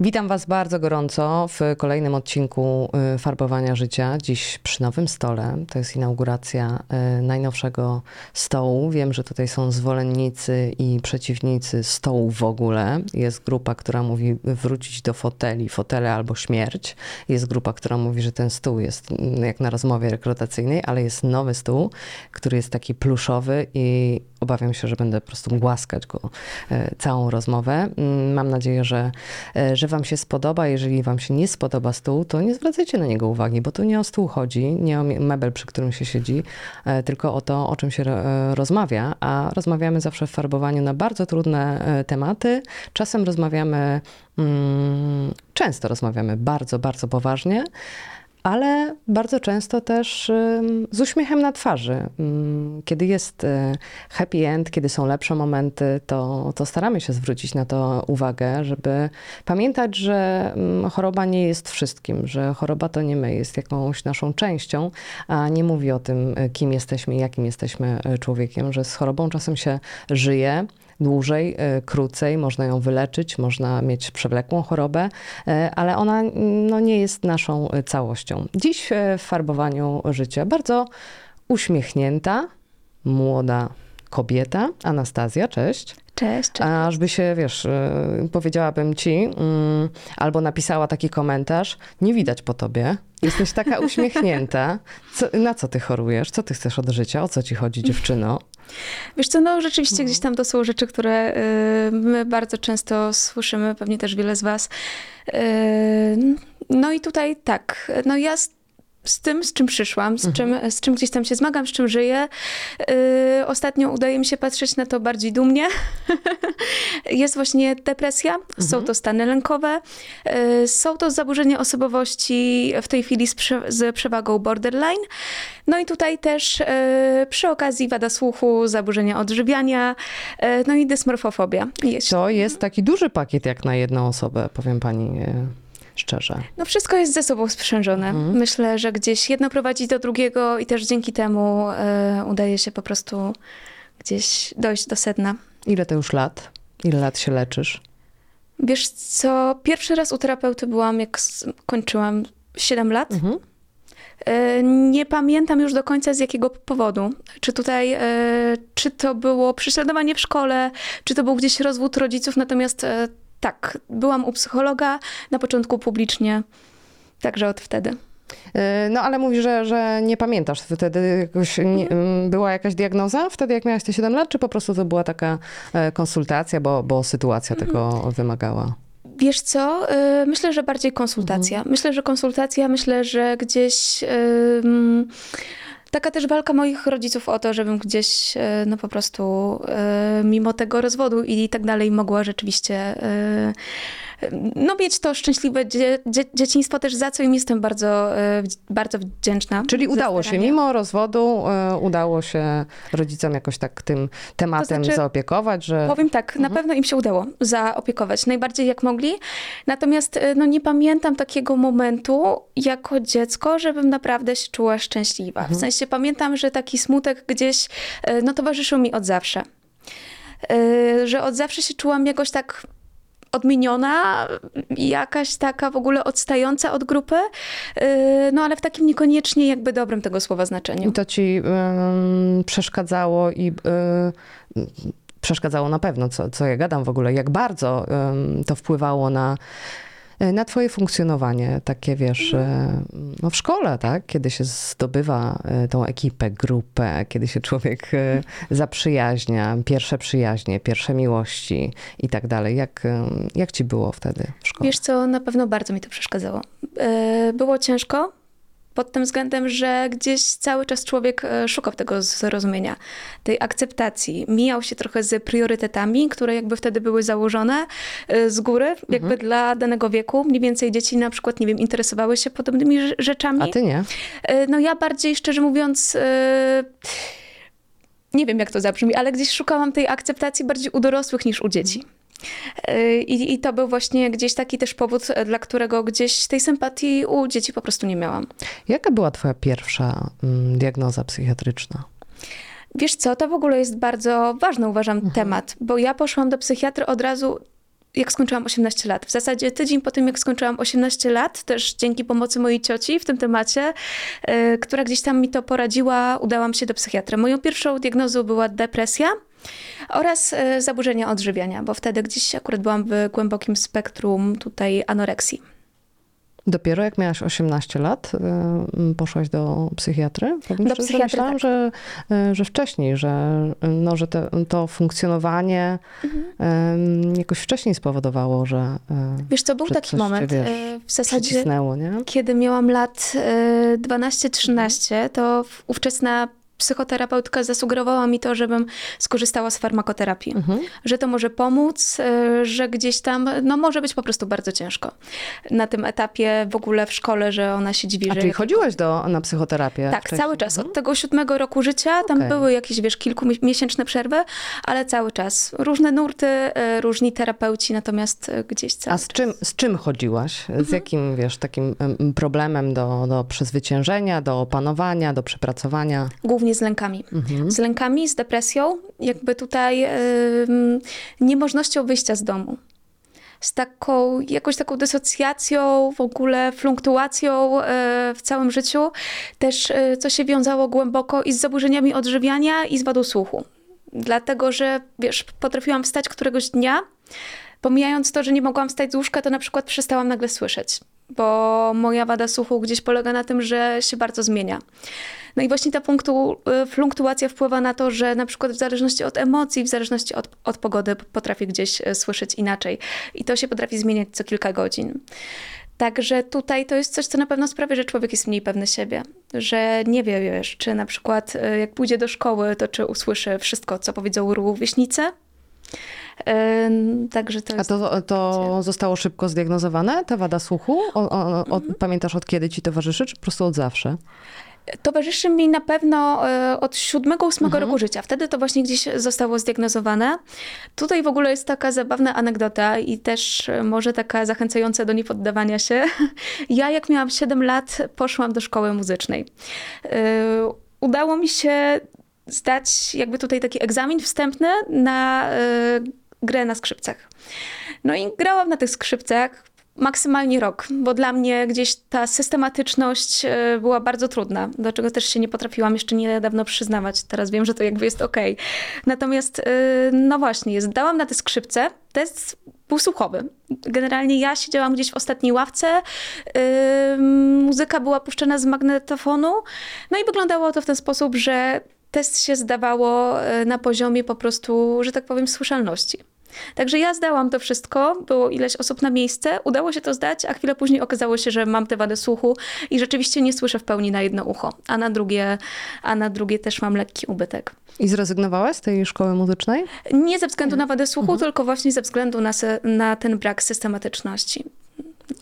Witam Was bardzo gorąco w kolejnym odcinku y, Farbowania Życia. Dziś przy nowym stole. To jest inauguracja y, najnowszego stołu. Wiem, że tutaj są zwolennicy i przeciwnicy stołu w ogóle. Jest grupa, która mówi wrócić do foteli, fotele albo śmierć. Jest grupa, która mówi, że ten stół jest mm, jak na rozmowie rekrutacyjnej, ale jest nowy stół, który jest taki pluszowy i obawiam się, że będę po prostu głaskać go y, całą rozmowę. Mm, Mam nadzieję, że, że Wam się spodoba. Jeżeli Wam się nie spodoba stół, to nie zwracajcie na niego uwagi, bo tu nie o stół chodzi, nie o mebel, przy którym się siedzi, e, tylko o to, o czym się e, rozmawia. A rozmawiamy zawsze w farbowaniu na bardzo trudne e, tematy. Czasem rozmawiamy, mm, często rozmawiamy bardzo, bardzo poważnie ale bardzo często też z uśmiechem na twarzy. Kiedy jest happy end, kiedy są lepsze momenty, to, to staramy się zwrócić na to uwagę, żeby pamiętać, że choroba nie jest wszystkim, że choroba to nie my, jest jakąś naszą częścią, a nie mówi o tym, kim jesteśmy jakim jesteśmy człowiekiem, że z chorobą czasem się żyje dłużej, krócej, można ją wyleczyć, można mieć przewlekłą chorobę, ale ona no, nie jest naszą całością. Dziś w farbowaniu życia bardzo uśmiechnięta, młoda kobieta, Anastazja, cześć. Cześć. cześć. Ażby się, wiesz, powiedziałabym ci, albo napisała taki komentarz, nie widać po tobie, jesteś taka uśmiechnięta. Co, na co ty chorujesz? Co ty chcesz od życia? O co ci chodzi, dziewczyno? Wiesz co, no rzeczywiście gdzieś tam to są rzeczy, które y, my bardzo często słyszymy, pewnie też wiele z was. Y, no i tutaj tak, no ja z, tym, z czym przyszłam, z, czym, z czym gdzieś tam się zmagam, z czym żyję. Yy, ostatnio udaje mi się patrzeć na to bardziej dumnie. Jest właśnie depresja, są to stany lękowe, yy, są to zaburzenia osobowości w tej chwili z, prze, z przewagą borderline. No i tutaj też yy, przy okazji wada słuchu, zaburzenia odżywiania, no i dysmorfofobia. Jest. To jest taki duży pakiet jak na jedną osobę, powiem pani szczerze. No wszystko jest ze sobą sprzężone. Mhm. Myślę, że gdzieś jedno prowadzi do drugiego i też dzięki temu y, udaje się po prostu gdzieś dojść do sedna. Ile to już lat? Ile lat się leczysz? Wiesz co, pierwszy raz u terapeuty byłam, jak kończyłam 7 lat. Mhm. Nie pamiętam już do końca z jakiego powodu. Czy tutaj, czy to było prześladowanie w szkole, czy to był gdzieś rozwód rodziców, natomiast tak, byłam u psychologa, na początku publicznie, także od wtedy. No ale mówisz, że, że nie pamiętasz wtedy, nie, mhm. była jakaś diagnoza wtedy, jak miałaś te 7 lat, czy po prostu to była taka konsultacja, bo, bo sytuacja mhm. tego wymagała? Wiesz co, myślę, że bardziej konsultacja. Mhm. Myślę, że konsultacja, myślę, że gdzieś... Yy, taka też walka moich rodziców o to, żebym gdzieś, no po prostu, mimo tego rozwodu i tak dalej, mogła rzeczywiście no mieć to szczęśliwe dzie, dzie, dzieciństwo też, za co im jestem bardzo, bardzo wdzięczna. Czyli udało się, mimo rozwodu, udało się rodzicom jakoś tak tym tematem to znaczy, zaopiekować, że... Powiem tak, mhm. na pewno im się udało zaopiekować, najbardziej jak mogli. Natomiast no, nie pamiętam takiego momentu jako dziecko, żebym naprawdę się czuła szczęśliwa. Mhm. W sensie pamiętam, że taki smutek gdzieś no, towarzyszył mi od zawsze. Że od zawsze się czułam jakoś tak odmieniona, jakaś taka w ogóle odstająca od grupy, no ale w takim niekoniecznie jakby dobrym tego słowa znaczeniu. I to ci przeszkadzało i um, przeszkadzało na pewno, co, co ja gadam w ogóle, jak bardzo to wpływało na na twoje funkcjonowanie, takie wiesz, e, no w szkole, tak? Kiedy się zdobywa e, tą ekipę, grupę, kiedy się człowiek zaprzyjaźnia, pierwsze przyjaźnie, pierwsze miłości i tak dalej. Jak, jak ci było wtedy w szkole? Wiesz co, na pewno bardzo mi to przeszkadzało. Było ciężko, pod tym względem, że gdzieś cały czas człowiek e, szukał tego zrozumienia, tej akceptacji. Mijał się trochę z priorytetami, które jakby wtedy były założone e, z góry, mhm. jakby dla danego wieku. Mniej więcej dzieci na przykład, nie wiem, interesowały się podobnymi rzeczami. A ty nie? E, no ja bardziej, szczerze mówiąc nie wiem jak to zabrzmi, ale gdzieś szukałam tej akceptacji bardziej u dorosłych niż u dzieci. Y, I, I to był właśnie gdzieś taki też powód, dla którego gdzieś tej sympatii u dzieci po prostu nie miałam. Jaka była twoja pierwsza mm, diagnoza psychiatryczna? Wiesz co, to w ogóle jest bardzo ważny, uważam, Mhm. temat, bo ja poszłam do psychiatry od razu, jak skończyłam 18 lat. W zasadzie tydzień po tym, jak skończyłam 18 lat, też dzięki pomocy mojej cioci w tym temacie, y, która gdzieś tam mi to poradziła, udałam się do psychiatry. Moją pierwszą diagnozą była depresja oraz y, zaburzenia odżywiania, bo wtedy gdzieś akurat byłam w głębokim spektrum tutaj anoreksji. Dopiero jak miałaś 18 lat, mm, poszłaś do psychiatry? Powiem Do psychiatry, myślałam, tak. że, y, że wcześniej, że, no, że te, to funkcjonowanie Mhm. jakoś wcześniej spowodowało, że Wiesz co, był taki coś cię, moment, wiesz, w zasadzie? Kiedy miałam lat e, 12-13, to ówczesna psychoterapeutka zasugerowała mi to, żebym skorzystała z farmakoterapii. Mhm. Że to może pomóc, e, że gdzieś tam, no może być po prostu bardzo ciężko. Na tym etapie w ogóle w szkole, że ona się dziwi, A że... czyli jak- chodziłaś do, na psychoterapię? Tak, wcześniej? cały czas. Mhm. Od tego siódmego roku życia, tam Okej. były jakieś, wiesz, kilkumiesięczne przerwy, ale cały czas. Różne nurty, e, różni terapeuci, natomiast e, gdzieś cały A z czym, z czym chodziłaś? Z Mhm. jakim, wiesz, takim em, problemem do, do przezwyciężenia, do opanowania, do przepracowania? Głównie z lękami. Mhm. Z lękami, z depresją, jakby tutaj ym, niemożnością wyjścia z domu. Z taką, jakąś taką dysocjacją, w ogóle fluktuacją e, w całym życiu. Też e, co się wiązało głęboko i z zaburzeniami odżywiania i z wadą słuchu. Dlatego, że wiesz, potrafiłam wstać któregoś dnia, pomijając to, że nie mogłam wstać z łóżka, to na przykład przestałam nagle słyszeć, bo moja wada słuchu gdzieś polega na tym, że się bardzo zmienia. No i właśnie ta punktu, y, fluktuacja wpływa na to, że na przykład w zależności od emocji, w zależności od, od pogody potrafię gdzieś y, słyszeć inaczej. I to się potrafi zmieniać co kilka godzin. Także tutaj to jest coś, co na pewno sprawia, że człowiek jest mniej pewny siebie. Że nie wie, wiesz, czy na przykład y, jak pójdzie do szkoły, to czy usłyszy wszystko, co powiedzą rówieśnicy. Także to A jest... to, to zostało szybko zdiagnozowane, ta wada słuchu? O, o, od, Mhm. Pamiętasz od kiedy ci towarzyszy, czy po prostu od zawsze? Towarzyszy mi na pewno e, od siódmego, ósmego Mhm. roku życia. Wtedy to właśnie gdzieś zostało zdiagnozowane. Tutaj w ogóle jest taka zabawna anegdota i też e, może taka zachęcająca do niepoddawania się. Ja jak miałam 7 lat, poszłam do szkoły muzycznej. E, Udało mi się zdać jakby tutaj taki egzamin wstępny na grę na skrzypcach. No i grałam na tych skrzypcach maksymalnie rok, bo dla mnie gdzieś ta systematyczność e, była bardzo trudna, do czego też się nie potrafiłam jeszcze niedawno przyznawać. Teraz wiem, że to jakby jest okej. Natomiast, e, no właśnie, zdałam na te skrzypce. Test był słuchowy. Generalnie ja siedziałam gdzieś w ostatniej ławce, e, muzyka była puszczana z magnetofonu, no i wyglądało to w ten sposób, że test się zdawało na poziomie po prostu, że tak powiem, słyszalności. Także ja zdałam to wszystko, było ileś osób na miejsce, udało się to zdać, a chwilę później okazało się, że mam tę wadę słuchu i rzeczywiście nie słyszę w pełni na jedno ucho, a na drugie, a na drugie też mam lekki ubytek. I zrezygnowałaś z tej szkoły muzycznej? Nie ze względu na wadę słuchu, tylko właśnie ze względu na, se, na ten brak systematyczności.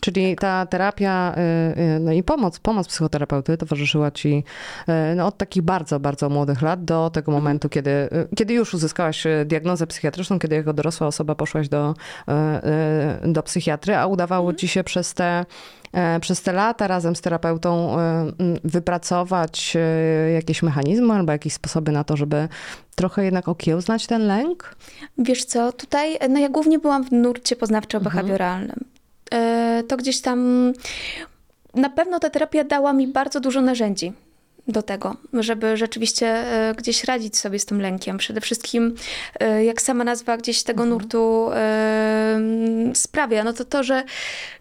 Czyli ta terapia y, y, no i pomoc, pomoc psychoterapeuty towarzyszyła ci y, no, od takich bardzo, bardzo młodych lat do tego momentu, kiedy, kiedy już uzyskałaś diagnozę psychiatryczną, kiedy jako dorosła osoba poszłaś do, do psychiatry, a udawało ci się przez te, e, przez te lata razem z terapeutą wypracować jakieś mechanizmy albo jakieś sposoby na to, żeby trochę jednak okiełznać ten lęk? Wiesz co, tutaj, no ja głównie byłam w nurcie poznawczo-behawioralnym. E, To gdzieś tam, na pewno ta terapia dała mi bardzo dużo narzędzi do tego, żeby rzeczywiście e, gdzieś radzić sobie z tym lękiem. Przede wszystkim, e, jak sama nazwa gdzieś tego nurtu e, sprawia, no to to, że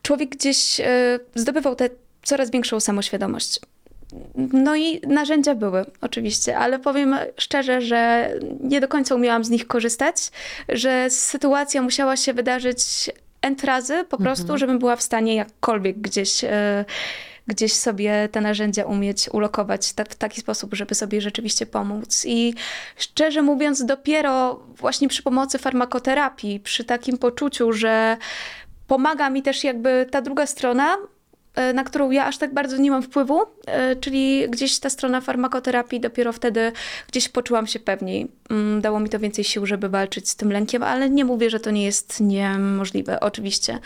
człowiek gdzieś e, zdobywał tę coraz większą samoświadomość. No i narzędzia były, oczywiście, ale powiem szczerze, że nie do końca umiałam z nich korzystać, że sytuacja musiała się wydarzyć n razy po prostu, żebym była w stanie jakkolwiek gdzieś, e, gdzieś sobie te narzędzia umieć ulokować w taki sposób, żeby sobie rzeczywiście pomóc. I szczerze mówiąc, dopiero właśnie przy pomocy farmakoterapii, przy takim poczuciu, że pomaga mi też jakby ta druga strona, na którą ja aż tak bardzo nie mam wpływu, e, czyli gdzieś ta strona farmakoterapii, dopiero wtedy gdzieś poczułam się pewniej. Mm, Dało mi to więcej sił, żeby walczyć z tym lękiem, ale nie mówię, że to nie jest niemożliwe, oczywiście.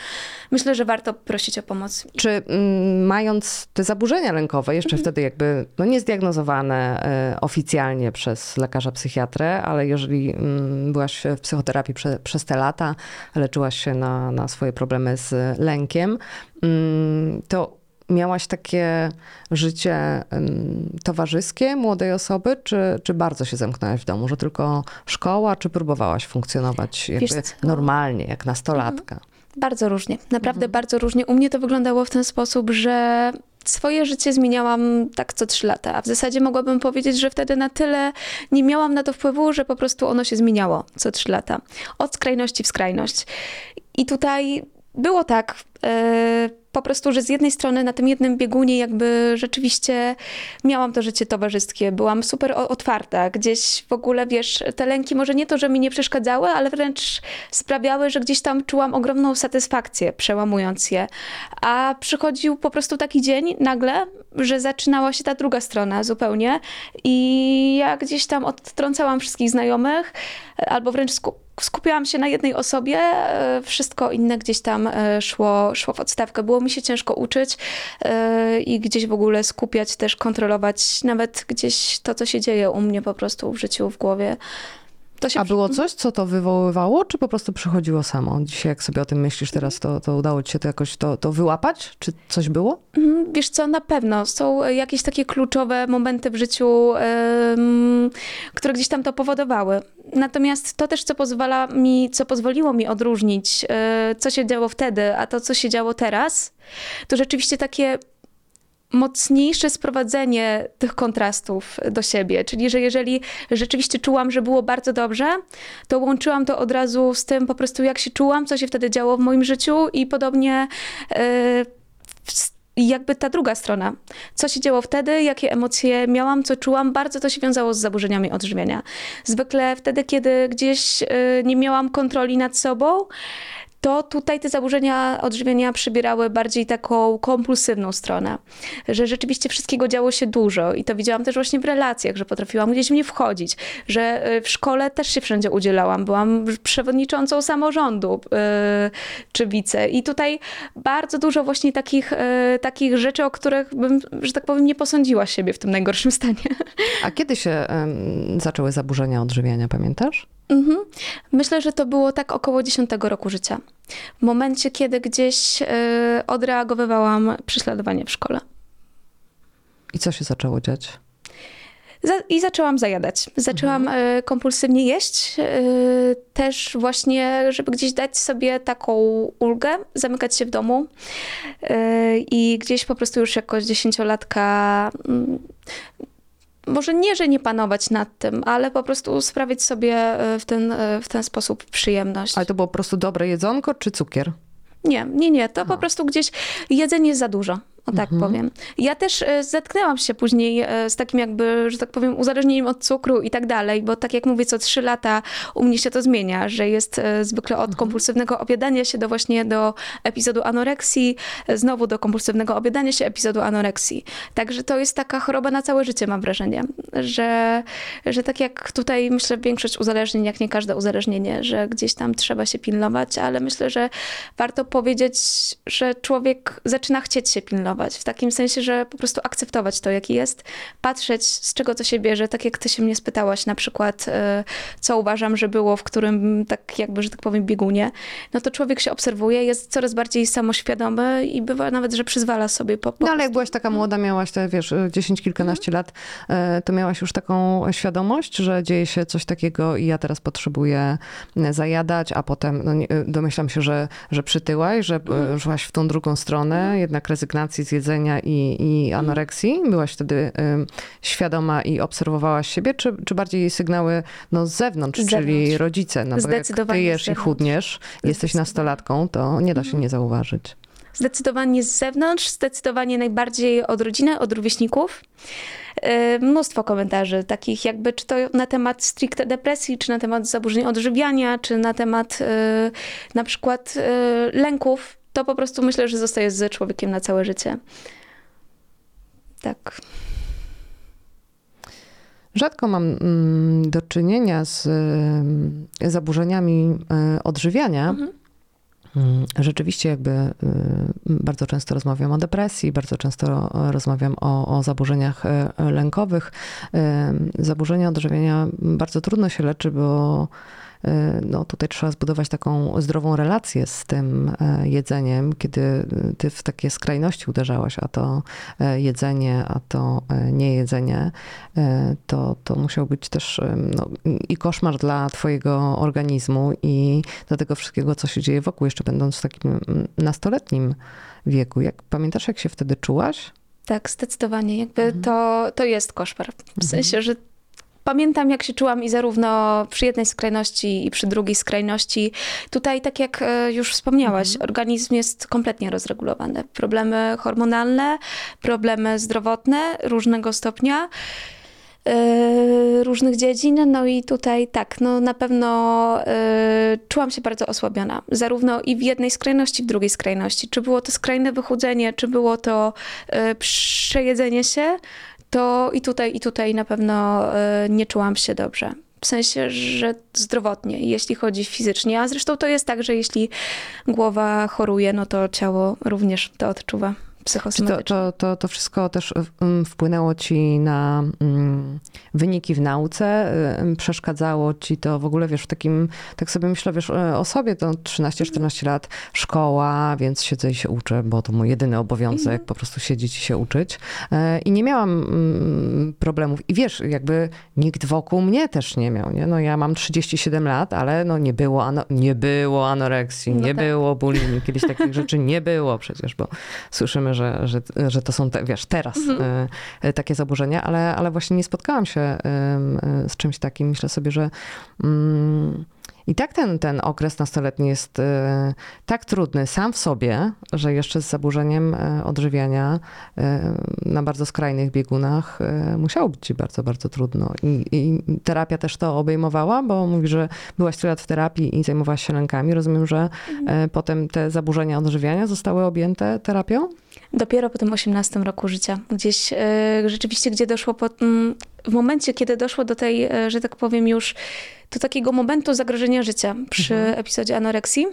Myślę, że warto prosić o pomoc. Czy mm, mając te zaburzenia lękowe, jeszcze wtedy jakby no niezdiagnozowane e, oficjalnie przez lekarza psychiatrę, ale jeżeli mm, byłaś w psychoterapii prze, przez te lata, leczyłaś się na, na swoje problemy z lękiem, to miałaś takie życie mm, towarzyskie młodej osoby, czy, czy bardzo się zamknęłaś w domu, że tylko szkoła, czy próbowałaś funkcjonować normalnie, jak nastolatka? Bardzo różnie, naprawdę bardzo różnie. U mnie to wyglądało w ten sposób, że swoje życie zmieniałam tak co trzy lata, a w zasadzie mogłabym powiedzieć, że wtedy na tyle nie miałam na to wpływu, że po prostu ono się zmieniało co trzy lata. Od skrajności w skrajność. I tutaj było tak, e, po prostu, że z jednej strony na tym jednym biegunie jakby rzeczywiście miałam to życie towarzyskie, byłam super otwarta, gdzieś w ogóle, wiesz, te lęki może nie to, że mi nie przeszkadzały, ale wręcz sprawiały, że gdzieś tam czułam ogromną satysfakcję przełamując je. A przychodził po prostu taki dzień nagle, że zaczynała się ta druga strona zupełnie i ja gdzieś tam odtrącałam wszystkich znajomych, albo wręcz skup skupiałam się na jednej osobie, e, wszystko inne gdzieś tam e, szło, szło w odstawkę. Było mi się ciężko uczyć e, i gdzieś w ogóle skupiać, też kontrolować nawet gdzieś to, co się dzieje u mnie po prostu w życiu, w głowie. A było coś, co to wywoływało, czy po prostu przychodziło samo? Dzisiaj, jak sobie o tym myślisz teraz, to, to udało ci się to jakoś to, to wyłapać? Czy coś było? Mhm, Wiesz co, na pewno są jakieś takie kluczowe momenty w życiu, em, które gdzieś tam to powodowały. Natomiast to też, co pozwala mi, co pozwoliło mi odróżnić, e, co się działo wtedy, a to, co się działo teraz, to rzeczywiście takie mocniejsze sprowadzenie tych kontrastów do siebie. Czyli, że jeżeli rzeczywiście czułam, że było bardzo dobrze, to łączyłam to od razu z tym po prostu, jak się czułam, co się wtedy działo w moim życiu i podobnie e, i jakby ta druga strona. Co się działo wtedy, jakie emocje miałam, co czułam, bardzo to się wiązało z zaburzeniami odżywiania. Zwykle wtedy, kiedy gdzieś y, nie miałam kontroli nad sobą, to tutaj te zaburzenia odżywiania przybierały bardziej taką kompulsywną stronę. Że rzeczywiście wszystkiego działo się dużo i to widziałam też właśnie w relacjach, że potrafiłam gdzieś w nie wchodzić, że y, w szkole też się wszędzie udzielałam. Byłam przewodniczącą samorządu y, czy wice i tutaj bardzo dużo właśnie takich, y, takich rzeczy, o których bym, że tak powiem, nie posądziła siebie w tym najgorszym stanie. A kiedy się em, zaczęły zaburzenia odżywiania, pamiętasz? Mhm. Myślę, że to było tak około 10 roku życia. W momencie, kiedy gdzieś y, odreagowywałam prześladowanie w szkole. I co się zaczęło dziać? Za, I zaczęłam zajadać. Zaczęłam y, kompulsywnie jeść. Y, też właśnie, żeby gdzieś dać sobie taką ulgę, zamykać się w domu. Y, I gdzieś po prostu już jako dziesięciolatka mm, może nie, że nie panować nad tym, ale po prostu sprawić sobie y, w ten, y, w ten sposób przyjemność. Ale to było po prostu dobre jedzonko, czy cukier? Nie, nie, nie. To po prostu gdzieś jedzenie jest za dużo. O tak Mhm. powiem. Ja też e, zetknęłam się później e, z takim jakby, że tak powiem, uzależnieniem od cukru i tak dalej, bo tak jak mówię, co trzy lata u mnie się to zmienia, że jest e, zwykle Mhm. od kompulsywnego obiadania się do właśnie do epizodu anoreksji, znowu do kompulsywnego obiadania się, epizodu anoreksji. Także to jest taka choroba na całe życie, mam wrażenie, że, że tak jak tutaj myślę większość uzależnień, jak nie każde uzależnienie, że gdzieś tam trzeba się pilnować, ale myślę, że warto powiedzieć, że człowiek zaczyna chcieć się pilnować, w takim sensie, że po prostu akceptować to, jaki jest, patrzeć z czego to się bierze, tak jak ty się mnie spytałaś na przykład, e, co uważam, że było w którym tak jakby, że tak powiem, biegunie, no to człowiek się obserwuje, jest coraz bardziej samoświadomy i bywa nawet, że przyzwala sobie po, po No ale jak byłaś taka młoda, miałaś te, wiesz, 10, kilkanaście lat, e, to miałaś już taką świadomość, że dzieje się coś takiego i ja teraz potrzebuję e, zajadać, a potem no, e, domyślam się, że, że przytyłaś, że e, szłaś w tą drugą stronę, jednak rezygnacji z jedzenia i, i anoreksji. Byłaś wtedy świadoma i obserwowałaś siebie, czy, czy bardziej sygnały no, z zewnątrz, Z czyli zewnątrz. rodzice? No bo jak ty jesz i chudniesz, jesteś nastolatką, to nie da się nie zauważyć. Zdecydowanie z zewnątrz, zdecydowanie najbardziej od rodziny, od rówieśników. E, Mnóstwo komentarzy takich jakby, czy to na temat stricte depresji, czy na temat zaburzeń odżywiania, czy na temat e, na przykład e, lęków. To po prostu myślę, że zostaje z człowiekiem na całe życie. Tak. Rzadko mam mm, do czynienia z y, zaburzeniami y, odżywiania. Mhm. Mm, Rzeczywiście jakby y, bardzo często rozmawiam o depresji, bardzo często rozmawiam o, o zaburzeniach lękowych. Zaburzenia odżywiania bardzo trudno się leczy, bo no, tutaj trzeba zbudować taką zdrową relację z tym e, jedzeniem, kiedy ty w takie skrajności uderzałaś, a to e, jedzenie, a to e, niejedzenie, to, to musiał być też no, i koszmar dla twojego organizmu i dla tego wszystkiego, co się dzieje wokół, jeszcze będąc w takim nastoletnim wieku. Jak pamiętasz, jak się wtedy czułaś? Tak, zdecydowanie. Jakby Mhm. to, to jest koszmar. W sensie, że pamiętam, jak się czułam i zarówno przy jednej skrajności, i przy drugiej skrajności. Tutaj, tak jak e, już wspomniałaś, organizm jest kompletnie rozregulowany. Problemy hormonalne, problemy zdrowotne różnego stopnia. e, różnych dziedzin, no i tutaj tak, no na pewno e, czułam się bardzo osłabiona, zarówno i w jednej skrajności, w drugiej skrajności. Czy było to skrajne wychudzenie, czy było to przejedzenie się, to i tutaj, i tutaj na pewno e, nie czułam się dobrze. W sensie, że zdrowotnie, jeśli chodzi fizycznie. A zresztą to jest tak, że jeśli głowa choruje, no to ciało również to odczuwa Czy to, to, to, to wszystko też mm, wpłynęło ci na mm, wyniki w nauce? Ym, Przeszkadzało ci to w ogóle, wiesz, w takim, tak sobie myślę, wiesz, e, o sobie, to 13-14 lat, szkoła, więc siedzę i się uczę, bo to mój jedyny obowiązek, po prostu siedzieć i się uczyć. I nie miałam mm, problemów. I wiesz, jakby nikt wokół mnie też nie miał, nie? No ja mam 37 lat, ale no nie było, ano, nie było anoreksji, No nie tak. było bulimii, kiedyś takich rzeczy nie było przecież, bo słyszymy, że, że, że to są, te, wiesz, teraz Mhm. e, takie zaburzenia, ale, ale właśnie nie spotkałam się e, z czymś takim. Myślę sobie, że mm, i tak ten, ten okres nastoletni jest e, tak trudny sam w sobie, że jeszcze z zaburzeniem e, odżywiania e, na bardzo skrajnych biegunach e, musiało być ci bardzo, bardzo trudno. I, I terapia też to obejmowała, bo mówi, że byłaś tyle lat w terapii i zajmowałaś się lękami. Rozumiem, że e, potem te zaburzenia odżywiania zostały objęte terapią? Dopiero po tym 18 roku życia. Gdzieś e, rzeczywiście, gdzie doszło po, mm, w momencie, kiedy doszło do tej, e, że tak powiem już, do takiego momentu zagrożenia życia przy epizodzie anoreksji,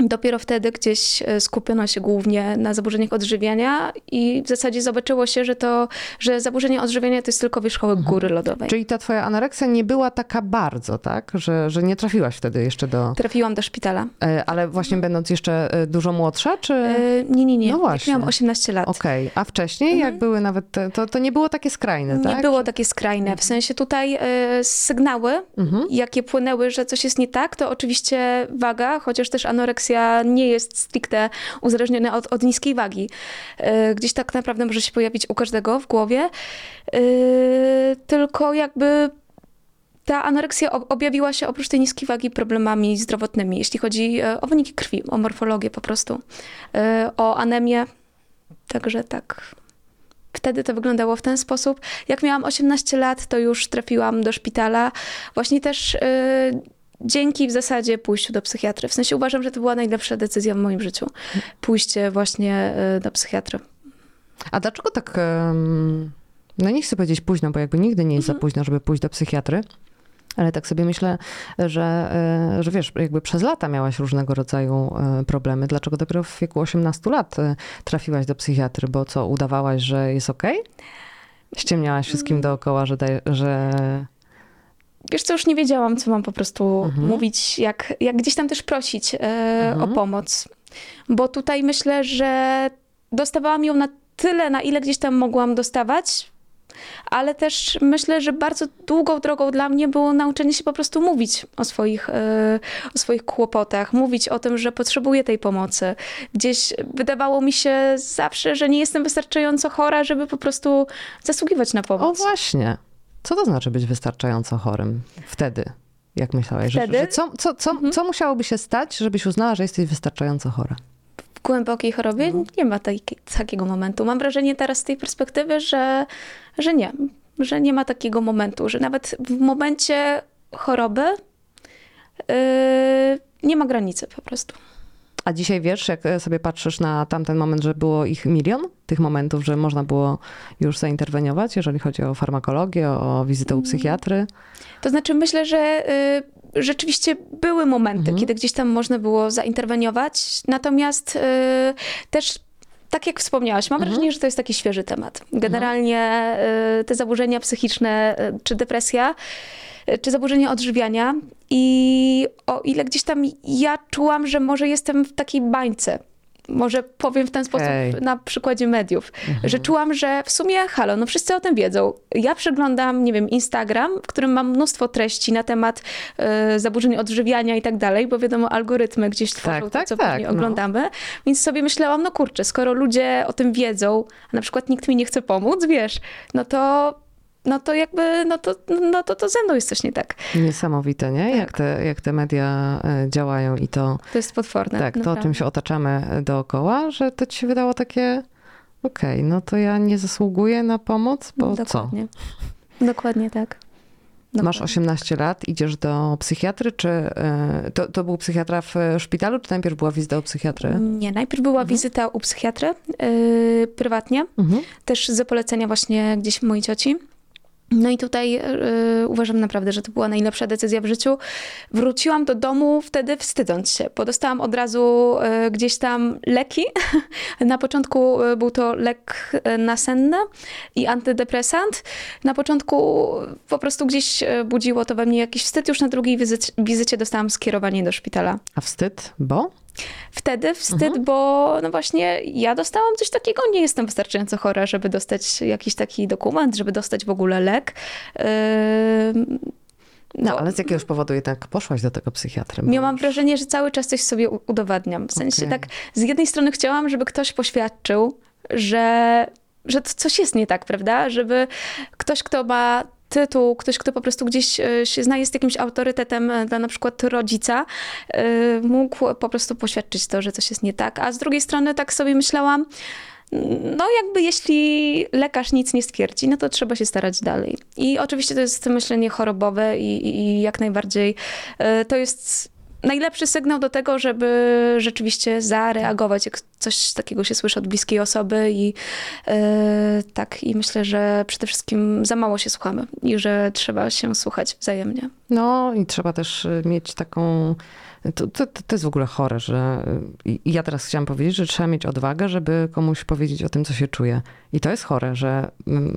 dopiero wtedy gdzieś e, skupiono się głównie na zaburzeniach odżywiania i w zasadzie zobaczyło się, że to, że zaburzenie odżywiania to jest tylko wierzchołek góry lodowej. Czyli ta twoja anoreksja nie była taka bardzo, tak? Że, że nie trafiłaś wtedy jeszcze do... Trafiłam do szpitala. e, Ale właśnie będąc jeszcze e, dużo młodsza, czy... Nie, nie, nie. No Jak właśnie. miałam 18 lat. Okej, a wcześniej jak były nawet, te, to, to nie było takie skrajne, Nie tak? było takie skrajne. W sensie tutaj sygnały, Mhm. jakie płynęły, że coś jest nie tak, to oczywiście waga, chociaż też anoreksja nie jest stricte uzależniona od, od niskiej wagi. E, gdzieś tak naprawdę może się pojawić u każdego w głowie. E, tylko jakby ta anoreksja ob- objawiła się oprócz tej niskiej wagi problemami zdrowotnymi, jeśli chodzi e, o wyniki krwi, o morfologię po prostu, o anemię. Także tak. Wtedy to wyglądało w ten sposób. Jak miałam 18 lat, to już trafiłam do szpitala. Właśnie też y, dzięki w zasadzie pójściu do psychiatry. W sensie uważam, że to była najlepsza decyzja w moim życiu. Pójście właśnie y, do psychiatry. A dlaczego tak, no nie chcę powiedzieć późno, bo jakby nigdy nie jest Mhm. za późno, żeby pójść do psychiatry, ale tak sobie myślę, że, e, że wiesz, jakby przez lata miałaś różnego rodzaju e, problemy. Dlaczego dopiero w wieku 18 lat e, trafiłaś do psychiatry? Bo co, udawałaś, że jest okej? Ściemniałaś wszystkim Mm. dookoła, że, daj, że Wiesz co, już nie wiedziałam, co mam po prostu Mhm. mówić, jak, jak gdzieś tam też prosić e, Mhm. o pomoc. Bo tutaj myślę, że dostawałam ją na tyle, na ile gdzieś tam mogłam dostawać, ale też myślę, że bardzo długą drogą dla mnie było nauczenie się po prostu mówić o swoich, e, o swoich kłopotach, mówić o tym, że potrzebuję tej pomocy. Gdzieś wydawało mi się zawsze, że nie jestem wystarczająco chora, żeby po prostu zasługiwać na o pomoc. właśnie. Co to znaczy być wystarczająco chorym wtedy? Jak myślałeś? Że, Wtedy? że co, co, co, Mhm. co musiałoby się stać, żebyś uznała, że jesteś wystarczająco chora? w głębokiej chorobie nie ma takiego momentu. Mam wrażenie teraz z tej perspektywy, że, że nie, że nie ma takiego momentu, że nawet w momencie choroby yy, nie ma granicy po prostu. A dzisiaj wiesz, jak e, sobie patrzysz na tamten moment, że było ich milion, tych momentów, że można było już zainterweniować, jeżeli chodzi o farmakologię, o wizytę u psychiatry? To znaczy, myślę, że y, rzeczywiście były momenty, Mhm. kiedy gdzieś tam można było zainterweniować, natomiast y, też. Tak jak wspomniałaś, mam Mhm. wrażenie, że to jest taki świeży temat. Generalnie y, te zaburzenia psychiczne, y, czy depresja, czy zaburzenia odżywiania. I o ile gdzieś tam ja czułam, że może jestem w takiej bańce, może powiem w ten sposób na przykładzie mediów, że czułam, że w sumie halo, no wszyscy o tym wiedzą. Ja przeglądam, nie wiem, Instagram, w którym mam mnóstwo treści na temat e, zaburzeń odżywiania i tak dalej, bo wiadomo, algorytmy gdzieś tworzą to, tak, co tak, później no. oglądamy. Więc sobie myślałam, no kurczę, skoro ludzie o tym wiedzą, a na przykład nikt mi nie chce pomóc, wiesz, no to no to jakby, no to, no to, to ze mną jest coś nie tak. Niesamowite, nie? Tak. Jak, te, jak te media e, działają i to, To jest potworne. tak, to naprawdę. tym się otaczamy dookoła, że to ci się wydało takie, okej, no to ja nie zasługuję na pomoc, bo co? Dokładnie. Dokładnie tak. Masz Dokładnie. 18 lat, idziesz do psychiatry, czy e, to, to był psychiatra w e, szpitalu, czy najpierw była wizyta u psychiatry? Nie, najpierw była wizyta u psychiatry yy, prywatnie, Mhm. też za polecenia właśnie gdzieś mojej cioci. No i tutaj yy, uważam naprawdę, że to była najlepsza decyzja w życiu. Wróciłam do domu wtedy wstydząc się, bo dostałam od razu yy, gdzieś tam leki. Na początku yy, był to lek nasenny i antydepresant. Na początku po prostu gdzieś budziło to we mnie jakiś wstyd. Już na drugiej wizycie, wizycie dostałam skierowanie do szpitala. A wstyd, bo? Wtedy wstyd, Mhm. bo no właśnie ja dostałam coś takiego, nie jestem wystarczająco chora, żeby dostać jakiś taki dokument, żeby dostać w ogóle lek. Ym, No, bo ale z jakiegoś powodu jednak poszłaś do tego psychiatry. Miałam już- wrażenie, że cały czas coś sobie udowadniam. W sensie Okej. tak, z jednej strony chciałam, żeby ktoś poświadczył, że, że to coś jest nie tak, prawda? Żeby ktoś, kto ma tytuł, ktoś, kto po prostu gdzieś e, się zna, jest jakimś autorytetem e, dla na przykład rodzica, e, mógł po prostu poświadczyć to, że coś jest nie tak. A z drugiej strony tak sobie myślałam, no jakby jeśli lekarz nic nie stwierdzi, no to trzeba się starać dalej. I oczywiście to jest myślenie chorobowe i, i- jak najbardziej to jest najlepszy sygnał do tego, żeby rzeczywiście zareagować, jak coś takiego się słyszy od bliskiej osoby i e, tak, i myślę, że przede wszystkim za mało się słuchamy i że trzeba się słuchać wzajemnie. No i trzeba też y, mieć taką. To, to, to jest w ogóle chore, że. y, I ja teraz chciałam powiedzieć, że trzeba mieć odwagę, żeby komuś powiedzieć o tym, co się czuje. I to jest chore, że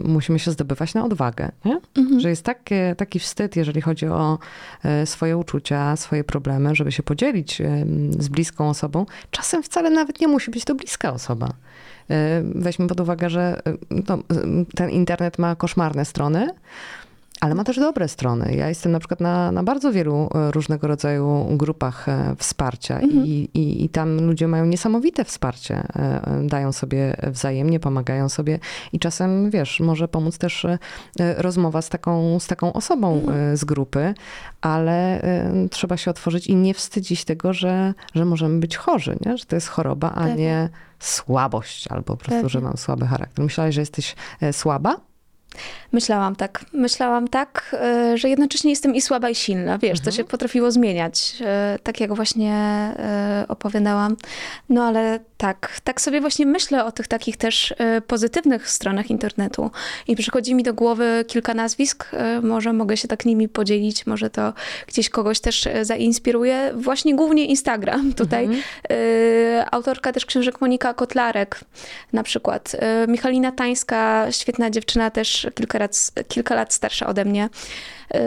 musimy się zdobywać na odwagę, nie? Że jest takie, taki wstyd, jeżeli chodzi o e, swoje uczucia, swoje problemy, żeby się podzielić em, z bliską osobą. Czasem wcale nawet nie musi być to bliska osoba. E, Weźmy pod uwagę, że e, no, ten internet ma koszmarne strony, ale ma też dobre strony. Ja jestem na przykład na, na bardzo wielu e, różnego rodzaju grupach e, wsparcia i, i, i tam ludzie mają niesamowite wsparcie. e, Dają sobie wzajemnie, pomagają sobie i czasem, wiesz, może pomóc też rozmowa z taką, z taką osobą e, z grupy, ale trzeba się otworzyć i nie wstydzić tego, że, że możemy być chorzy, nie? że to jest choroba, a nie słabość albo po prostu, że mam słaby charakter. Myślałaś, że jesteś słaba? Myślałam tak. Myślałam tak, e, że jednocześnie jestem i słaba, i silna. Wiesz, to się potrafiło zmieniać, e, tak jak właśnie e, opowiadałam. No ale tak, tak sobie właśnie myślę o tych takich też e, pozytywnych stronach internetu. I przychodzi mi do głowy kilka nazwisk, e, może mogę się tak nimi podzielić, może to gdzieś kogoś też e, zainspiruje. Właśnie głównie Instagram tutaj. E, Autorka też książek Monika Kotlarek na przykład. Michalina Tańska, świetna dziewczyna, też kilka lat, kilka lat starsza ode mnie. E,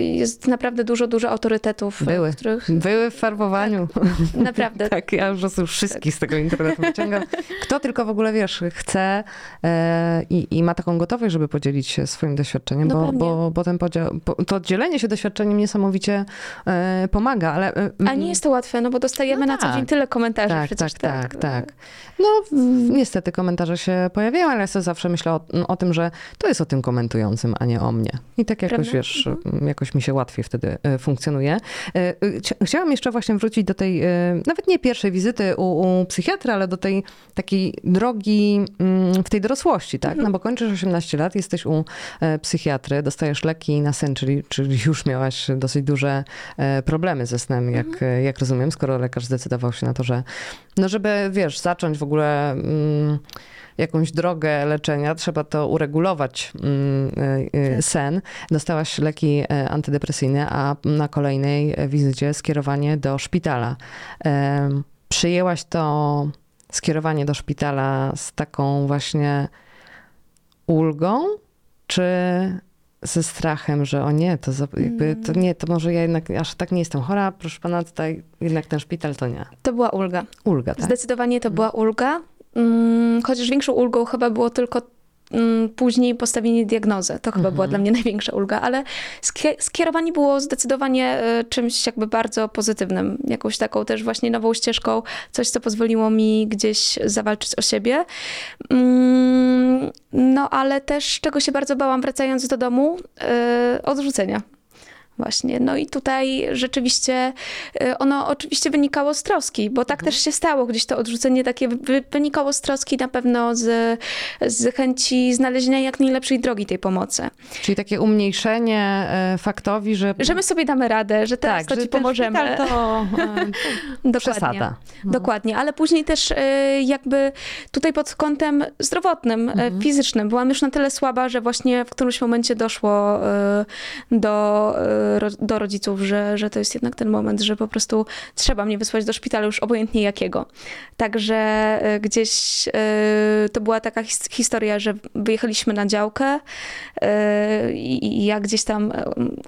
Jest naprawdę dużo, dużo autorytetów, Były. których Były w farbowaniu. naprawdę Tak, ja już wszystkich z tego internetu wyciągam. Kto tylko w ogóle, wiesz, chce e, i, i ma taką gotowość, żeby podzielić się swoim doświadczeniem, No bo, bo, bo ten podział, to dzielenie się doświadczeniem niesamowicie e, pomaga, ale... e, A nie jest to łatwe, no bo dostajemy No na co tak. dzień tyle komentarzy tak, przecież. tak, tak, tak. No w- niestety komentarze się pojawiają, ale ja sobie zawsze myślę o, o tym, że to jest o tym komentującym, a nie o mnie. I tak jakoś, Prawda? wiesz, jakoś mi się łatwiej wtedy e, funkcjonuje. E, chcia- Chciałam jeszcze właśnie wrócić do tej, e, nawet nie pierwszej wizyty u, u psychiatry, ale do tej takiej drogi mm, w tej dorosłości, tak? No bo kończysz 18 lat, jesteś u psychiatry, dostajesz leki na sen, czyli, czyli już miałaś dosyć duże problemy ze snem, jak, e, jak rozumiem, skoro lekarz zdecydował się na to, że no żeby, wiesz, zacząć w ogóle mm, jakąś drogę leczenia, trzeba to uregulować mm, y, y, sen. Dostałaś leki e, antydepresyjne, a na kolejnej wizycie skierowanie do szpitala. Em, Przyjęłaś to skierowanie do szpitala z taką właśnie ulgą, czy ze strachem, że o nie, to, jakby, to nie, to może ja jednak aż tak nie jestem chora, proszę pana, tutaj jednak ten szpital to nie. To była ulga. Ulga, tak? Zdecydowanie to była ulga. Mm, Chociaż większą ulgą chyba było tylko mm, później postawienie diagnozy. To chyba była dla mnie największa ulga, ale skie- skierowanie było zdecydowanie e, czymś jakby bardzo pozytywnym. Jakąś taką też właśnie nową ścieżką, coś, co pozwoliło mi gdzieś zawalczyć o siebie. Mm, No ale też czego się bardzo bałam wracając do domu, e, odrzucenia. Właśnie. No i tutaj rzeczywiście y, ono oczywiście wynikało z troski, bo tak też się stało. Gdzieś to odrzucenie takie wy- wynikało z troski na pewno z, z chęci znalezienia jak najlepszej drogi tej pomocy. Czyli takie umniejszenie e, faktowi, że... Że my sobie damy radę, że teraz to że ci pomożemy. To, e, Dokładnie. przesada. Dokładnie, ale później też y, jakby tutaj pod kątem zdrowotnym, Mhm. fizycznym byłam już na tyle słaba, że właśnie w którymś momencie doszło do, do rodziców, że, że to jest jednak ten moment, że po prostu trzeba mnie wysłać do szpitala już obojętnie jakiego. Także y, gdzieś y, to była taka his- historia, że wyjechaliśmy na działkę y, i ja gdzieś tam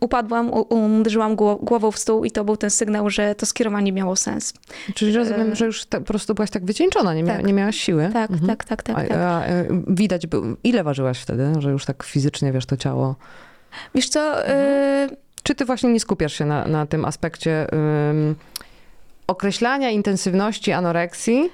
upadłam, uderzyłam gło- głową w stół i to był ten sygnał, że to skierowanie miało sens. Czyli rozumiem, E, że już po prostu byłaś tak wycieńczona, nie, mia, tak. nie miałaś siły. Tak, Mhm. tak, tak, tak, A, tak. a, e, widać, ile ważyłaś wtedy, że już tak fizycznie, wiesz, to ciało... Wiesz co, Mhm. y, Czy ty właśnie nie skupiasz się na, na tym aspekcie ym, określania intensywności anoreksji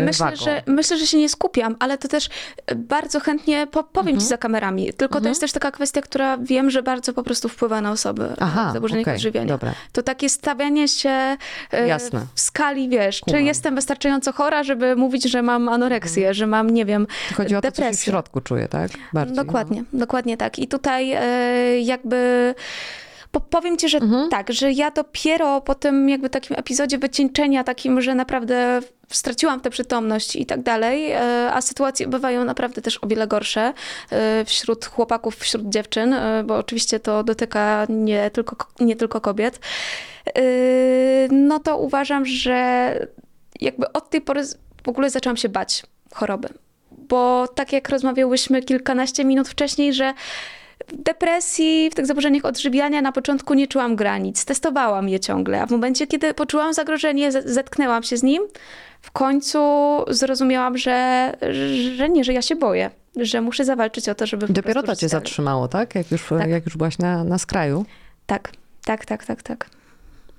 y, myślę, wagą? że, myślę, że się nie skupiam, ale to też bardzo chętnie po, powiem Mhm. ci za kamerami. Tylko to jest też taka kwestia, która wiem, że bardzo po prostu wpływa na osoby Aha, zaburzeniach okej, odżywiania. dobra. To takie stawianie się y, Jasne. w skali, wiesz, Kumam. czy jestem wystarczająco chora, żeby mówić, że mam anoreksję, Mhm. że mam, nie wiem, Chodzi o to, co się w depresję. środku czuje, tak? Bardziej, Dokładnie, dokładnie tak. I tutaj jakby po, powiem ci, że Mhm. tak, że ja dopiero po tym jakby takim epizodzie wycieńczenia, takim, że naprawdę straciłam tę przytomność i tak dalej, e, a sytuacje bywają naprawdę też o wiele gorsze e, wśród chłopaków, wśród dziewczyn, e, bo oczywiście to dotyka nie tylko, nie tylko kobiet, no to uważam, że jakby od tej pory w ogóle zaczęłam się bać choroby. Bo tak jak rozmawiałyśmy kilkanaście minut wcześniej, że depresji, w tych zaburzeniach odżywiania na początku nie czułam granic, testowałam je ciągle, a w momencie, kiedy poczułam zagrożenie, zetknęłam się z nim, w końcu zrozumiałam, że, że nie, że ja się boję, że muszę zawalczyć o to, żeby Dopiero to cię dalej. zatrzymało, tak? Jak już, Tak. jak już byłaś na, na skraju. Tak, tak, tak, tak, tak.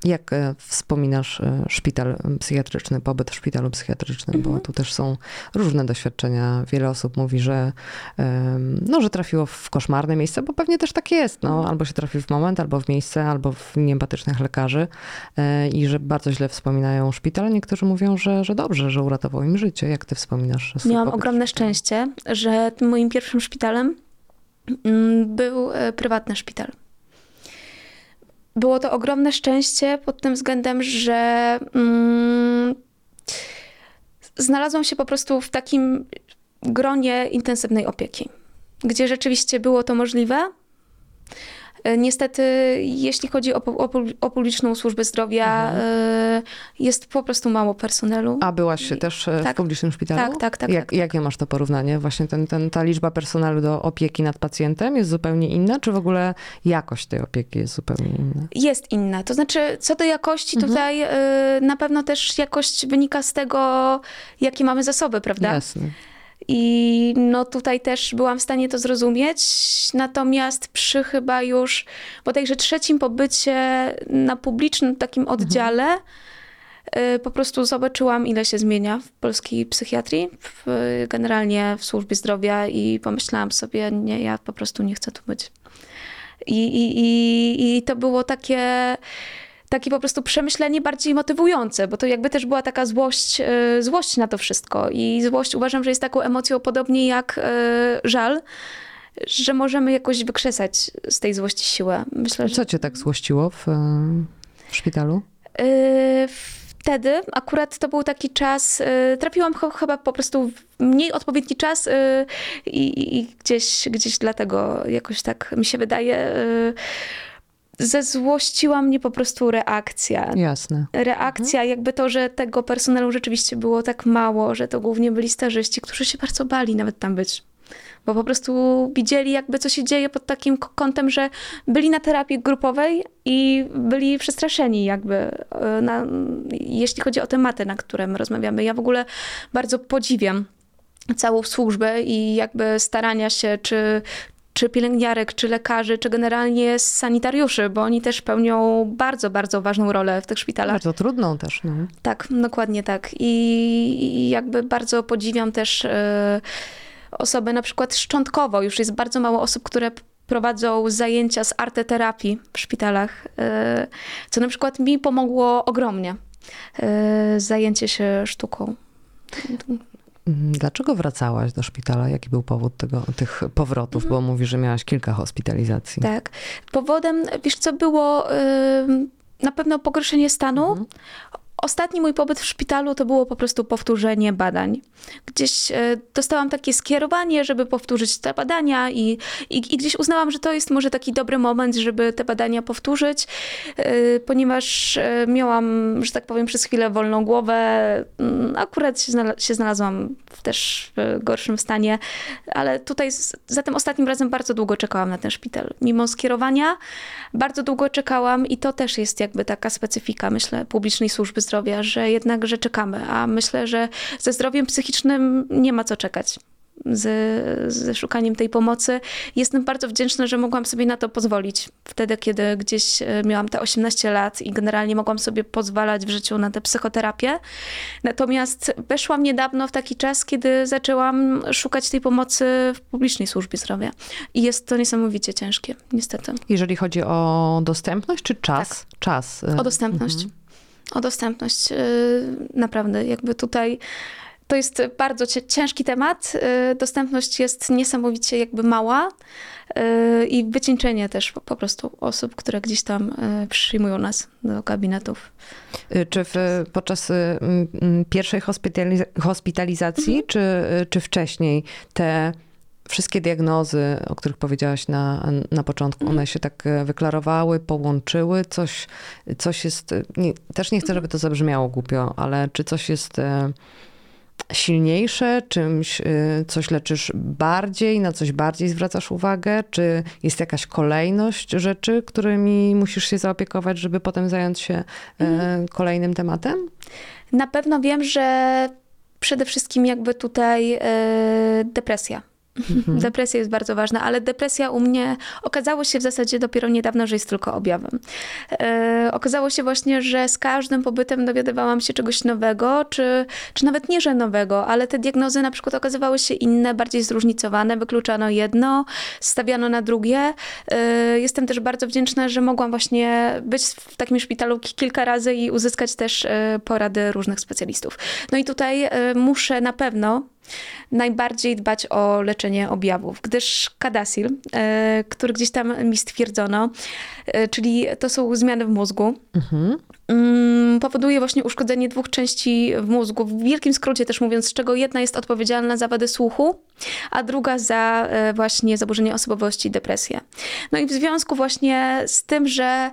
Jak e, wspominasz e, szpital psychiatryczny, pobyt w szpitalu psychiatrycznym, Mhm. bo tu też są różne doświadczenia. Wiele osób mówi, że, no, że trafiło w koszmarne miejsce, bo pewnie też tak jest. Mhm. No, albo się trafi w moment, albo w miejsce, albo w nieempatycznych lekarzy e, i że bardzo źle wspominają szpital. Niektórzy mówią, że, że dobrze, że uratował im życie. Jak ty wspominasz Miałam pobyt ogromne szczęście, że moim pierwszym szpitalem mm, był prywatny szpital. Było to ogromne szczęście pod tym względem, że mm, znalazłam się po prostu w takim gronie intensywnej opieki, gdzie rzeczywiście było to możliwe. E, Niestety, jeśli chodzi o, o, o publiczną służbę zdrowia, Mhm. e, jest po prostu mało personelu. A byłaś też e, w Tak. publicznym szpitalu? Tak, tak, tak, Jak, tak. Jakie masz to porównanie? Właśnie ten, ten, ta liczba personelu do opieki nad pacjentem jest zupełnie inna, czy w ogóle jakość tej opieki jest zupełnie inna? Jest inna. To znaczy, co do jakości, Mhm. tutaj na pewno też jakość wynika z tego, jakie mamy zasoby, prawda? Jasne. I no tutaj też byłam w stanie to zrozumieć. Natomiast przy chyba już bodajże trzecim pobycie na publicznym takim oddziale, y, po prostu zobaczyłam, ile się zmienia w polskiej psychiatrii, w, generalnie w służbie zdrowia i pomyślałam sobie, nie, ja po prostu nie chcę tu być. I, i, i, i to było takie, takie po prostu przemyślenie bardziej motywujące, bo to jakby też była taka złość, e, złość na to wszystko. I złość uważam, że jest taką emocją podobnie jak e, żal, że możemy jakoś wykrzesać z tej złości siłę. Myślę, że Co cię tak złościło w, e, w szpitalu? Yy, Wtedy akurat to był taki czas, trafiłam ch- chyba po prostu w mniej odpowiedni czas i, i gdzieś, gdzieś dlatego jakoś tak mi się wydaje. Zezłościła mnie po prostu reakcja. Jasne. Reakcja, jakby to, że tego personelu rzeczywiście było tak mało, że to głównie byli starzyści, którzy się bardzo bali nawet tam być bo po prostu widzieli jakby co się dzieje pod takim kątem, że byli na terapii grupowej i byli przestraszeni jakby, e, na, jeśli chodzi o tematy, na które my rozmawiamy. Ja w ogóle bardzo podziwiam całą służbę i jakby starania się, czy, czy pielęgniarek, czy lekarzy, czy generalnie sanitariuszy, bo oni też pełnią bardzo, bardzo ważną rolę w tych szpitalach. Bardzo trudną też. No. Tak, dokładnie tak. I, jakby bardzo podziwiam też e, osoby na przykład szczątkowo. Już jest bardzo mało osób, które prowadzą zajęcia z arteterapii w szpitalach, e, co na przykład mi pomogło ogromnie. E, zajęcie się sztuką. Mhm. Dlaczego wracałaś do szpitala? Jaki był powód tego, tych powrotów? Bo mówisz, że miałaś kilka hospitalizacji. Tak. Powodem, wiesz co, było ym, na pewno pogorszenie stanu. Mhm. Ostatni mój pobyt w szpitalu to było po prostu powtórzenie badań. Gdzieś e, dostałam takie skierowanie, żeby powtórzyć te badania i, i, i gdzieś uznałam, że to jest może taki dobry moment, żeby te badania powtórzyć, e, ponieważ e, miałam, że tak powiem, przez chwilę wolną głowę. Mm, Akurat się, znala- się znalazłam w też gorszym stanie, ale tutaj za tym ostatnim razem bardzo długo czekałam na ten szpital. Mimo skierowania bardzo długo czekałam i to też jest jakby taka specyfika, myślę, publicznej służby zdrowia, że jednak, że czekamy, a myślę, że ze zdrowiem psychicznym nie ma co czekać. Z, ze szukaniem tej pomocy. Jestem bardzo wdzięczna, że mogłam sobie na to pozwolić. Wtedy, kiedy gdzieś e, miałam te 18 lat i generalnie mogłam sobie pozwalać w życiu na tę psychoterapię. Natomiast weszłam niedawno w taki czas, kiedy zaczęłam szukać tej pomocy w publicznej służbie zdrowia. I jest to niesamowicie ciężkie, niestety. Jeżeli chodzi o dostępność czy czas? Czas. O dostępność. O dostępność. Yy, Naprawdę, jakby tutaj to jest bardzo ciężki temat. Yy, Dostępność jest niesamowicie jakby mała yy, i wycieńczenie też po, prostu osób, które gdzieś tam przyjmują nas do gabinetów. Y, Czy w, podczas y, pierwszej hospitaliz- hospitalizacji, czy, y, czy wcześniej te wszystkie diagnozy, o których powiedziałaś na, na początku, one się tak y, wyklarowały, połączyły, coś, coś jest, y, nie, też nie chcę, żeby to zabrzmiało głupio, ale czy coś jest y, silniejsze, czymś coś leczysz bardziej, na coś bardziej zwracasz uwagę, czy jest jakaś kolejność rzeczy, którymi musisz się zaopiekować, żeby potem zająć się y, kolejnym tematem? Na pewno wiem, że przede wszystkim jakby tutaj yy, depresja. Depresja jest bardzo ważna, ale depresja u mnie okazało się w zasadzie dopiero niedawno, że jest tylko objawem. E, okazało się właśnie, że z każdym pobytem dowiadywałam się czegoś nowego, czy, czy nawet nie, że nowego, ale te diagnozy na przykład okazywały się inne, bardziej zróżnicowane, wykluczano jedno, stawiano na drugie. E, jestem też bardzo wdzięczna, że mogłam właśnie być w takim szpitalu ki- kilka razy i uzyskać też e, porady różnych specjalistów. No i tutaj muszę na pewno najbardziej dbać o leczenie objawów, gdyż kadasil, e, który gdzieś tam mi stwierdzono, e, czyli to są zmiany w mózgu, Mhm. mm, powoduje właśnie uszkodzenie dwóch części w mózgu, w wielkim skrócie też mówiąc, z czego jedna jest odpowiedzialna za wady słuchu, a druga za e, właśnie zaburzenie osobowości i depresję. No i w związku właśnie z tym, że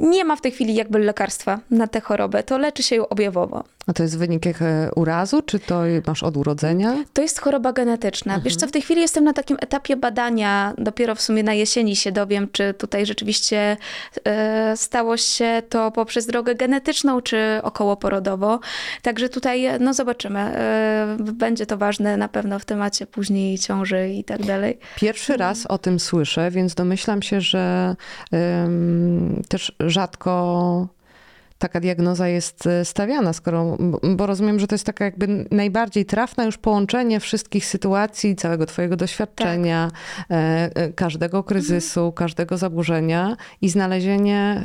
nie ma w tej chwili jakby lekarstwa na tę chorobę, to leczy się ją objawowo. A to jest wynik jak, e, urazu, czy to masz od urodzenia? To jest choroba genetyczna. Wiesz co, w tej chwili jestem na takim etapie badania, dopiero w sumie na jesieni się dowiem, czy tutaj rzeczywiście e, stało się to poprzez drogę genetyczną, czy okołoporodowo. Także tutaj, no zobaczymy. E, będzie to ważne na pewno w temacie później ciąży i tak dalej. Pierwszy raz o tym słyszę, więc domyślam się, że em, też rzadko taka diagnoza jest e, stawiana, skoro, bo, rozumiem, że to jest taka jakby najbardziej trafna już połączenie wszystkich sytuacji, całego twojego doświadczenia, e, e, każdego kryzysu, każdego zaburzenia i znalezienie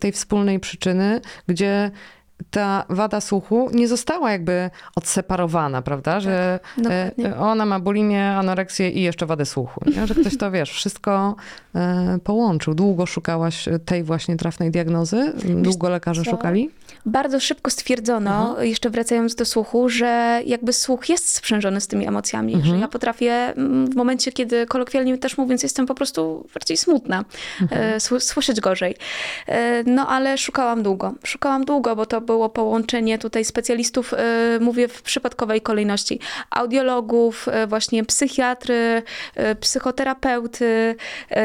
tej wspólnej przyczyny, gdzie ta wada słuchu nie została jakby odseparowana, prawda? Że dokładnie. e, ona ma bulimię, anoreksję i jeszcze wadę słuchu. Nie? Że ktoś to, wiesz, wszystko e, połączył. Długo szukałaś tej właśnie trafnej diagnozy? Długo lekarze szukali? Bardzo szybko stwierdzono, jeszcze wracając do słuchu, że jakby słuch jest sprzężony z tymi emocjami, że ja potrafię mm, w momencie, kiedy kolokwialnie też mówiąc, jestem po prostu bardziej smutna, e, sły- słyszeć gorzej. E, No ale szukałam długo. Szukałam długo, bo to było połączenie tutaj specjalistów, e, mówię w przypadkowej kolejności, audiologów, właśnie psychiatry, psychoterapeuty,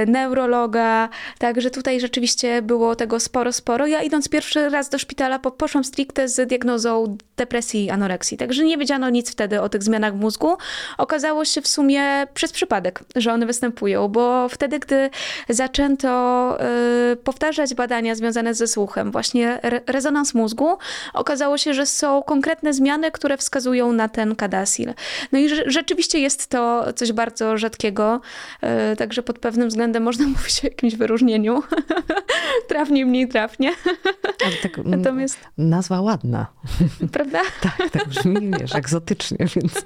neurologa, także tutaj rzeczywiście było tego sporo, sporo. Ja idąc pierwszy raz do szpitala, poszłam stricte z diagnozą depresji i anoreksji, także nie wiedziano nic wtedy o tych zmianach w mózgu. Okazało się w sumie przez przypadek, że one występują, bo wtedy, gdy zaczęto y, powtarzać badania związane ze słuchem, właśnie re, rezonans mózgu, okazało się, że są konkretne zmiany, które wskazują na ten kadasil. No i rze- rzeczywiście jest to coś bardzo rzadkiego, y, także pod pewnym względem można mówić o jakimś wyróżnieniu. trafnie, mniej trafnie. Ale tak, Natomiast, nazwa ładna. prawda? Tak, tak brzmi, wiesz, egzotycznie, więc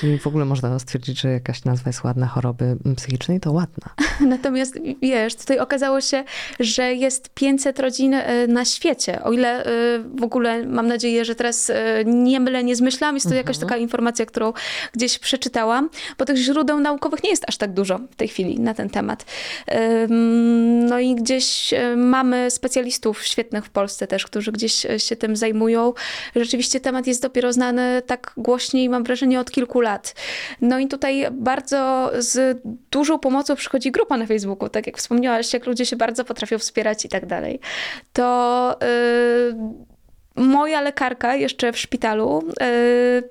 czyli w ogóle można stwierdzić, że jakaś nazwa jest ładna choroby psychicznej, to ładna. Natomiast wiesz, tutaj okazało się, że jest 500 rodzin e, na świecie. O ile e, w ogóle mam nadzieję, że teraz e, nie mylę, nie zmyślam, jest to jakaś taka informacja, którą gdzieś przeczytałam, bo tych źródeł naukowych nie jest aż tak dużo w tej chwili na ten temat. No i gdzieś mamy specjalistów świetnych w Polsce też, którzy gdzieś e, się tym zajmują. Rzeczywiście temat jest dopiero znany tak głośniej, mam wrażenie, od kilku lat. No i tutaj bardzo z dużą pomocą przychodzi grupa na Facebooku, tak jak wspomniałaś, jak ludzie się bardzo potrafią wspierać i tak dalej. To yy, moja lekarka jeszcze w szpitalu yy,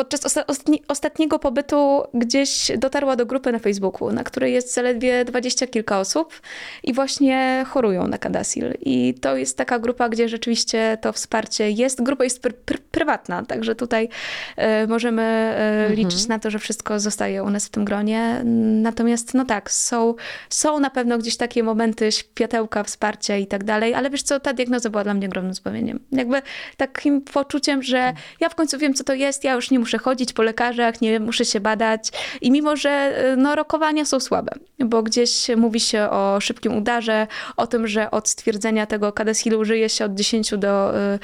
podczas osta- ostatni- ostatniego pobytu gdzieś dotarła do grupy na Facebooku, na której jest zaledwie dwadzieścia kilka osób i właśnie chorują na kadasil. I to jest taka grupa, gdzie rzeczywiście to wsparcie jest. Grupa jest pr- pr- prywatna, także tutaj e, możemy e, liczyć na to, że wszystko zostaje u nas w tym gronie. Natomiast no tak, są, są na pewno gdzieś takie momenty światełka, wsparcia i tak dalej, ale wiesz co, ta diagnoza była dla mnie ogromnym zbawieniem. Jakby takim poczuciem, że ja w końcu wiem, co to jest, ja już nie muszę chodzić po lekarzach, nie muszę się badać i mimo, że y, no, rokowania są słabe, bo gdzieś mówi się o szybkim udarze, o tym, że od stwierdzenia tego kadesilu żyje się od 10 do, y,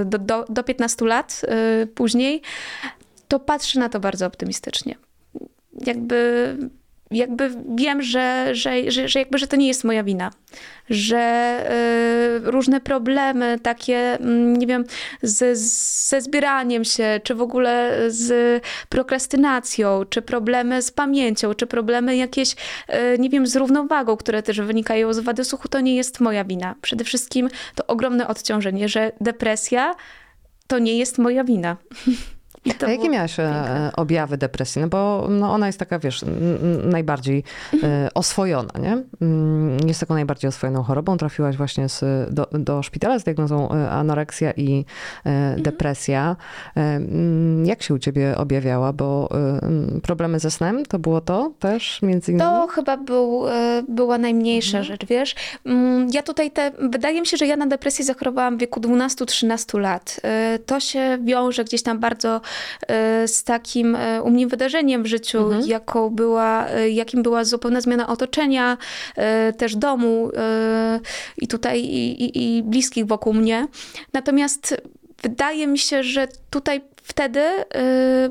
y, do, do, do 15 lat później, to patrzę na to bardzo optymistycznie. Jakby, jakby wiem, że, że, że, że, jakby, że to nie jest moja wina, że y, różne problemy takie, mm, nie wiem, z, ze zbieraniem się, czy w ogóle z prokrastynacją, czy problemy z pamięcią, czy problemy jakieś, y, nie wiem, z równowagą, które też wynikają z wady słuchu, to nie jest moja wina. Przede wszystkim to ogromne odciążenie, że depresja to nie jest moja wina. A jakie miałaś e, piękne. objawy depresji? No bo no ona jest taka, wiesz, najbardziej e, oswojona, nie? Mm, Jest taką najbardziej oswojoną chorobą. Trafiłaś właśnie z, do, do szpitala z diagnozą e, anoreksja i Mhm. depresja. Mm, Jak się u ciebie objawiała? Bo mm, problemy ze snem to było to też między innymi? To chyba był, była najmniejsza rzecz, wiesz. Ja tutaj te, wydaje mi się, że ja na depresję zachorowałam w wieku 12-13 lat. To się wiąże gdzieś tam bardzo z takim e, u mnie wydarzeniem w życiu, jaką była, e, jakim była zupełna zmiana otoczenia, e, też domu e, i tutaj i, i, i bliskich wokół mnie. Natomiast wydaje mi się, że tutaj wtedy e,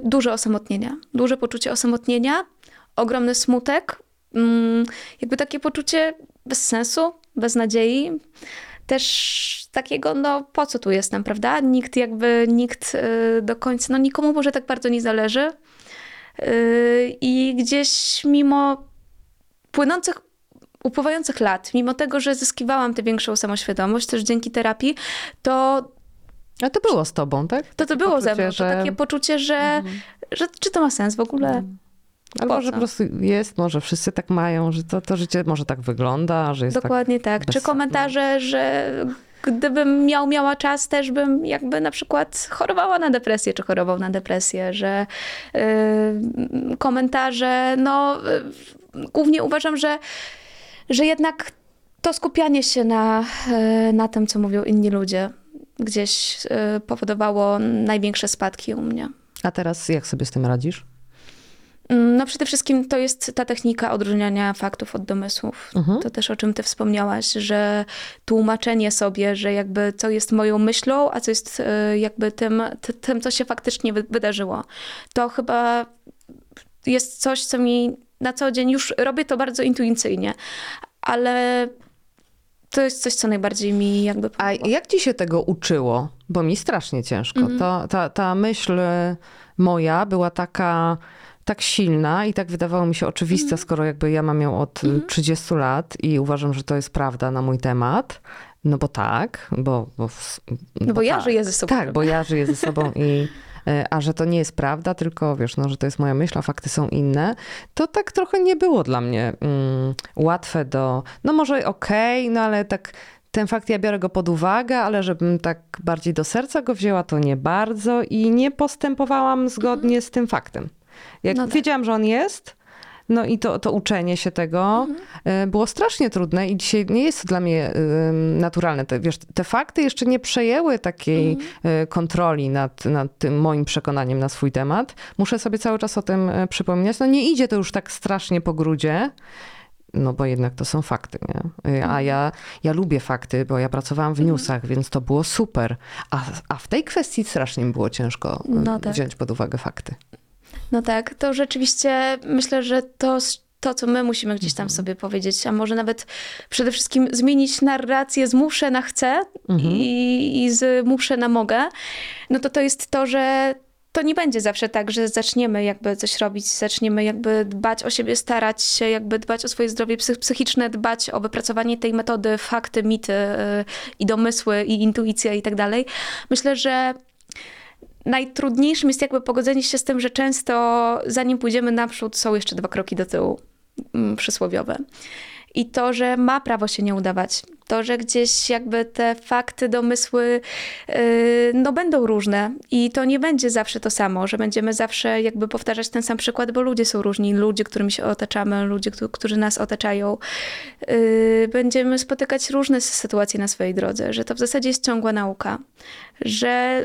duże osamotnienia, duże poczucie osamotnienia, ogromny smutek, mm, jakby takie poczucie bez sensu, bez nadziei. Też takiego, no po co tu jestem, prawda? Nikt jakby, nikt y, do końca, no nikomu może tak bardzo nie zależy. Y, I gdzieś mimo płynących, upływających lat, mimo tego, że zyskiwałam tę większą samoświadomość, też dzięki terapii, to A to było z tobą, tak? to, to było ze poczucie, mną. że- Mhm. To takie poczucie, że, że czy to ma sens w ogóle? Albo po że po prostu jest, może wszyscy tak mają, że to, to życie może tak wygląda, że jest tak Dokładnie tak. bez Czy komentarze, że gdybym miał, miała czas, też bym jakby na przykład chorowała na depresję, czy chorował na depresję, że y, komentarze, no y, głównie uważam, że, że jednak to skupianie się na, y, na tym, co mówią inni ludzie, gdzieś y, powodowało największe spadki u mnie. A teraz jak sobie z tym radzisz? Mm, No przede wszystkim to jest ta technika odróżniania faktów od domysłów. Mhm. To też o czym ty wspomniałaś, że tłumaczenie sobie, że jakby co jest moją myślą, a co jest e, jakby tym, ty- tym co się faktycznie wy- wydarzyło. To chyba jest coś, co mi na co dzień już robię to bardzo intuicyjnie, ale to jest coś, co najbardziej mi jakby A pomogło. jak ci się tego uczyło? Bo mi strasznie ciężko. To, ta, ta myśl moja była taka tak silna i tak wydawało mi się oczywiste, Mhm. skoro jakby ja mam ją od y, 30 lat i uważam, że to jest prawda na mój temat. No bo tak, bo... bo, No bo ja tak. żyję ze sobą. Tak, bo ja żyję ze sobą i e, a że to nie jest prawda, tylko wiesz, no, że to jest moja myśl, a fakty są inne, to tak trochę nie było dla mnie mm, łatwe do, no może okej, no ale tak ten fakt ja biorę go pod uwagę, ale żebym tak bardziej do serca go wzięła, to nie bardzo i nie postępowałam zgodnie z tym faktem. Jak No tak. wiedziałam, że on jest, no i to, to uczenie się tego e, było strasznie trudne i dzisiaj nie jest to dla mnie naturalne. Te, wiesz, te fakty jeszcze nie przejęły takiej e, kontroli nad, nad tym moim przekonaniem na swój temat. Muszę sobie cały czas o tym e, przypominać. No nie idzie to już tak strasznie po grudzie. No bo jednak to są fakty, nie? A ja, ja lubię fakty, bo ja pracowałam w newsach, więc to było super. A, a w tej kwestii strasznie mi było ciężko No tak. wziąć pod uwagę fakty. No tak, to rzeczywiście myślę, że to, to, co my musimy gdzieś tam sobie powiedzieć, a może nawet przede wszystkim zmienić narrację z muszę na chcę i, i z muszę na mogę, no to to jest to, że to nie będzie zawsze tak, że zaczniemy jakby coś robić, zaczniemy jakby dbać o siebie, starać się jakby dbać o swoje zdrowie psy- psychiczne, dbać o wypracowanie tej metody, fakty, mity y, i domysły i intuicja i tak dalej. Myślę, że najtrudniejszym jest jakby pogodzenie się z tym, że często zanim pójdziemy naprzód, są jeszcze dwa kroki do tyłu, mm, przysłowiowe. I to, że ma prawo się nie udawać. To, że gdzieś jakby te fakty, domysły, yy, no będą różne i to nie będzie zawsze to samo, że będziemy zawsze jakby powtarzać ten sam przykład, bo ludzie są różni, ludzie, którymi się otaczamy, ludzie, któ- którzy nas otaczają. Yy, będziemy spotykać różne sytuacje na swojej drodze, że to w zasadzie jest ciągła nauka, że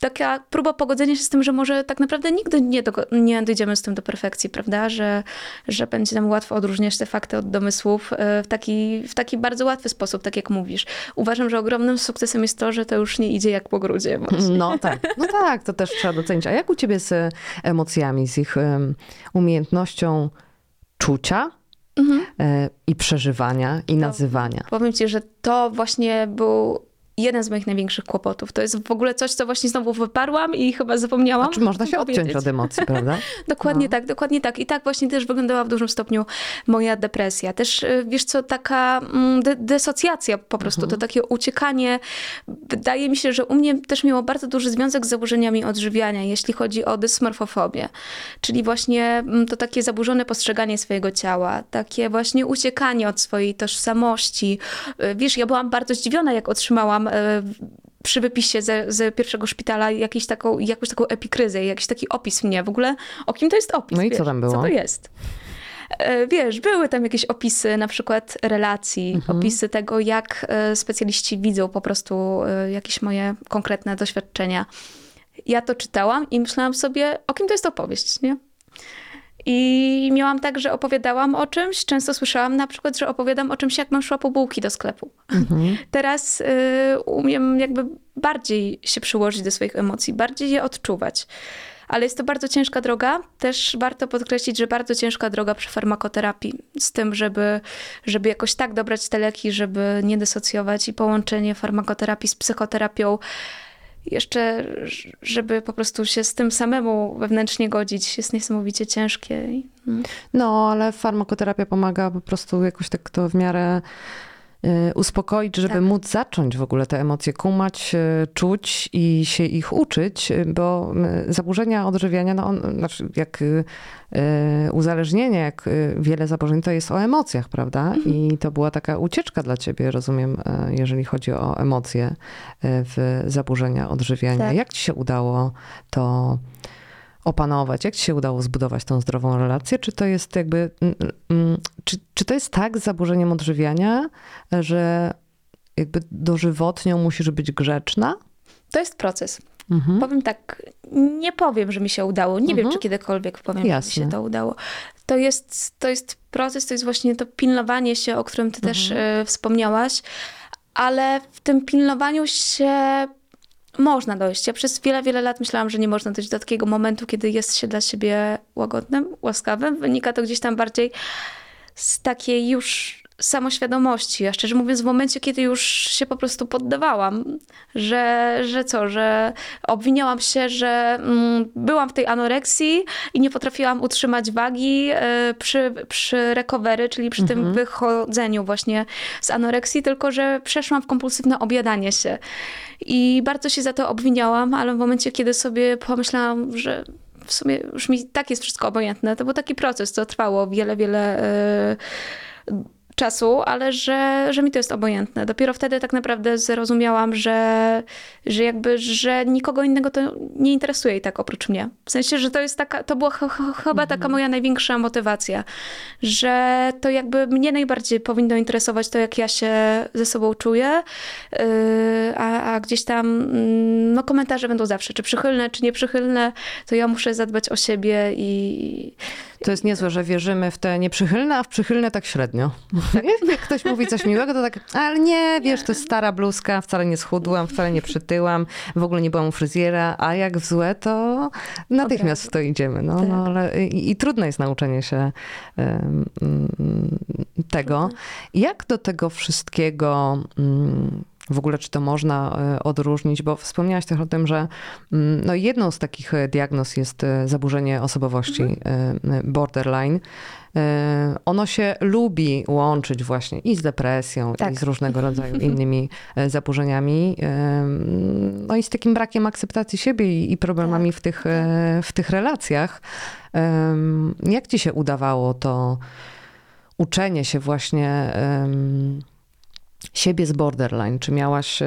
taka próba pogodzenia się z tym, że może tak naprawdę nigdy nie, do, nie dojdziemy z tym do perfekcji, prawda? Że, że będzie nam łatwo odróżniać te fakty od domysłów e, w taki, w taki bardzo łatwy sposób, tak jak mówisz. Uważam, że ogromnym sukcesem jest to, że to już nie idzie jak po grudzie. właśnie. No tak, no tak, to też trzeba docenić. A jak u ciebie z emocjami, z ich umiejętnością czucia e, i przeżywania i nazywania? Powiem ci, że to właśnie był jeden z moich największych kłopotów. To jest w ogóle coś, co właśnie znowu wyparłam i chyba zapomniałam. Czy można się odciąć od emocji, prawda? Dokładnie No. tak, dokładnie tak. I tak właśnie też wyglądała w dużym stopniu moja depresja. Też, y, wiesz co, taka mm, de- desocjacja po prostu, Mhm. to takie uciekanie. Wydaje mi się, że u mnie też miało bardzo duży związek z zaburzeniami odżywiania, jeśli chodzi o dysmorfofobię. Czyli właśnie mm, to takie zaburzone postrzeganie swojego ciała, takie właśnie uciekanie od swojej tożsamości. Y, Wiesz, ja byłam bardzo zdziwiona, jak otrzymałam y, przy wypisie ze, z pierwszego szpitala jakąś taką, jakąś taką epikryzę, jakiś taki opis mnie. W ogóle o kim to jest opis? No i co wiesz, tam było? Co to jest? E, Wiesz, były tam jakieś opisy na przykład relacji, Mhm. opisy tego, jak e, specjaliści widzą po prostu e, jakieś moje konkretne doświadczenia. Ja to czytałam i myślałam sobie, o kim to jest opowieść, nie? I miałam tak, że opowiadałam o czymś. Często słyszałam na przykład, że opowiadam o czymś, jak mam szła po bułki do sklepu. Teraz y, umiem jakby bardziej się przyłożyć do swoich emocji, bardziej je odczuwać. Ale jest to bardzo ciężka droga. Też warto podkreślić, że bardzo ciężka droga przy farmakoterapii. Z tym, żeby, żeby jakoś tak dobrać te leki, żeby nie dysocjować i połączenie farmakoterapii z psychoterapią. Jeszcze, żeby po prostu się z tym samemu wewnętrznie godzić, jest niesamowicie ciężkie. Mm. No, ale farmakoterapia pomaga po prostu jakoś tak to w miarę uspokoić, żeby Tak. móc zacząć w ogóle te emocje kumać, y, czuć i się ich uczyć, y, bo y, zaburzenia odżywiania, no on, znaczy jak y, y, uzależnienie, jak y, wiele zaburzeń, to jest o emocjach, prawda? I to była taka ucieczka dla ciebie, rozumiem, y, jeżeli chodzi o emocje y, w zaburzenia odżywiania. Tak. Jak ci się udało to opanować? Jak ci się udało zbudować tą zdrową relację? Czy to jest jakby, mm, mm, czy, czy to jest tak z zaburzeniem odżywiania, że jakby dożywotnią musisz być grzeczna? To jest proces. Mhm. Powiem tak, nie powiem, że mi się udało. Nie wiem, Mhm. czy kiedykolwiek powiem, że mi Jasne. się to udało. To jest, to jest proces, to jest właśnie to pilnowanie się, o którym ty też Mhm. e, wspomniałaś, ale w tym pilnowaniu się można dojść. Ja przez wiele, wiele lat myślałam, że nie można dojść do takiego momentu, kiedy jest się dla siebie łagodnym, łaskawym. Wynika to gdzieś tam bardziej z takiej już samoświadomości, a szczerze mówiąc w momencie, kiedy już się po prostu poddawałam, że, że co, że obwiniałam się, że mm, byłam w tej anoreksji i nie potrafiłam utrzymać wagi e, przy, przy recovery, czyli przy tym wychodzeniu właśnie z anoreksji, tylko że przeszłam w kompulsywne objadanie się. I bardzo się za to obwiniałam, ale w momencie, kiedy sobie pomyślałam, że w sumie już mi tak jest wszystko obojętne, to był taki proces, co trwało wiele, wiele e, czasu, ale że, że mi to jest obojętne. Dopiero wtedy tak naprawdę zrozumiałam, że, że jakby, że nikogo innego to nie interesuje i tak oprócz mnie. W sensie, że to jest taka, to była ch- ch- chyba taka moja największa motywacja, że to jakby mnie najbardziej powinno interesować to, jak ja się ze sobą czuję, yy, a, a gdzieś tam mm, no komentarze będą zawsze, czy przychylne, czy nieprzychylne, to ja muszę zadbać o siebie i, To jest niezłe, że wierzymy w te nieprzychylne, a w przychylne tak średnio. Jak ktoś mówi coś miłego, to tak, ale nie, wiesz, to jest stara bluzka, wcale nie schudłam, wcale nie przytyłam, w ogóle nie byłam u fryzjera, a jak w złe, to natychmiast w to idziemy. No, no, ale i, i trudno jest nauczenie się mm, tego. Jak do tego wszystkiego... mm, w ogóle, czy to można e, odróżnić? Bo wspomniałaś też o tym, że mm, no, jedną z takich e, diagnoz jest e, zaburzenie osobowości e, borderline. Ono się lubi łączyć właśnie i z depresją, Tak. i z różnego rodzaju innymi zaburzeniami. No i z takim brakiem akceptacji siebie i- problemami w, tych, e, w tych relacjach. Jak ci się udawało to uczenie się właśnie siebie z borderline? Czy miałaś e,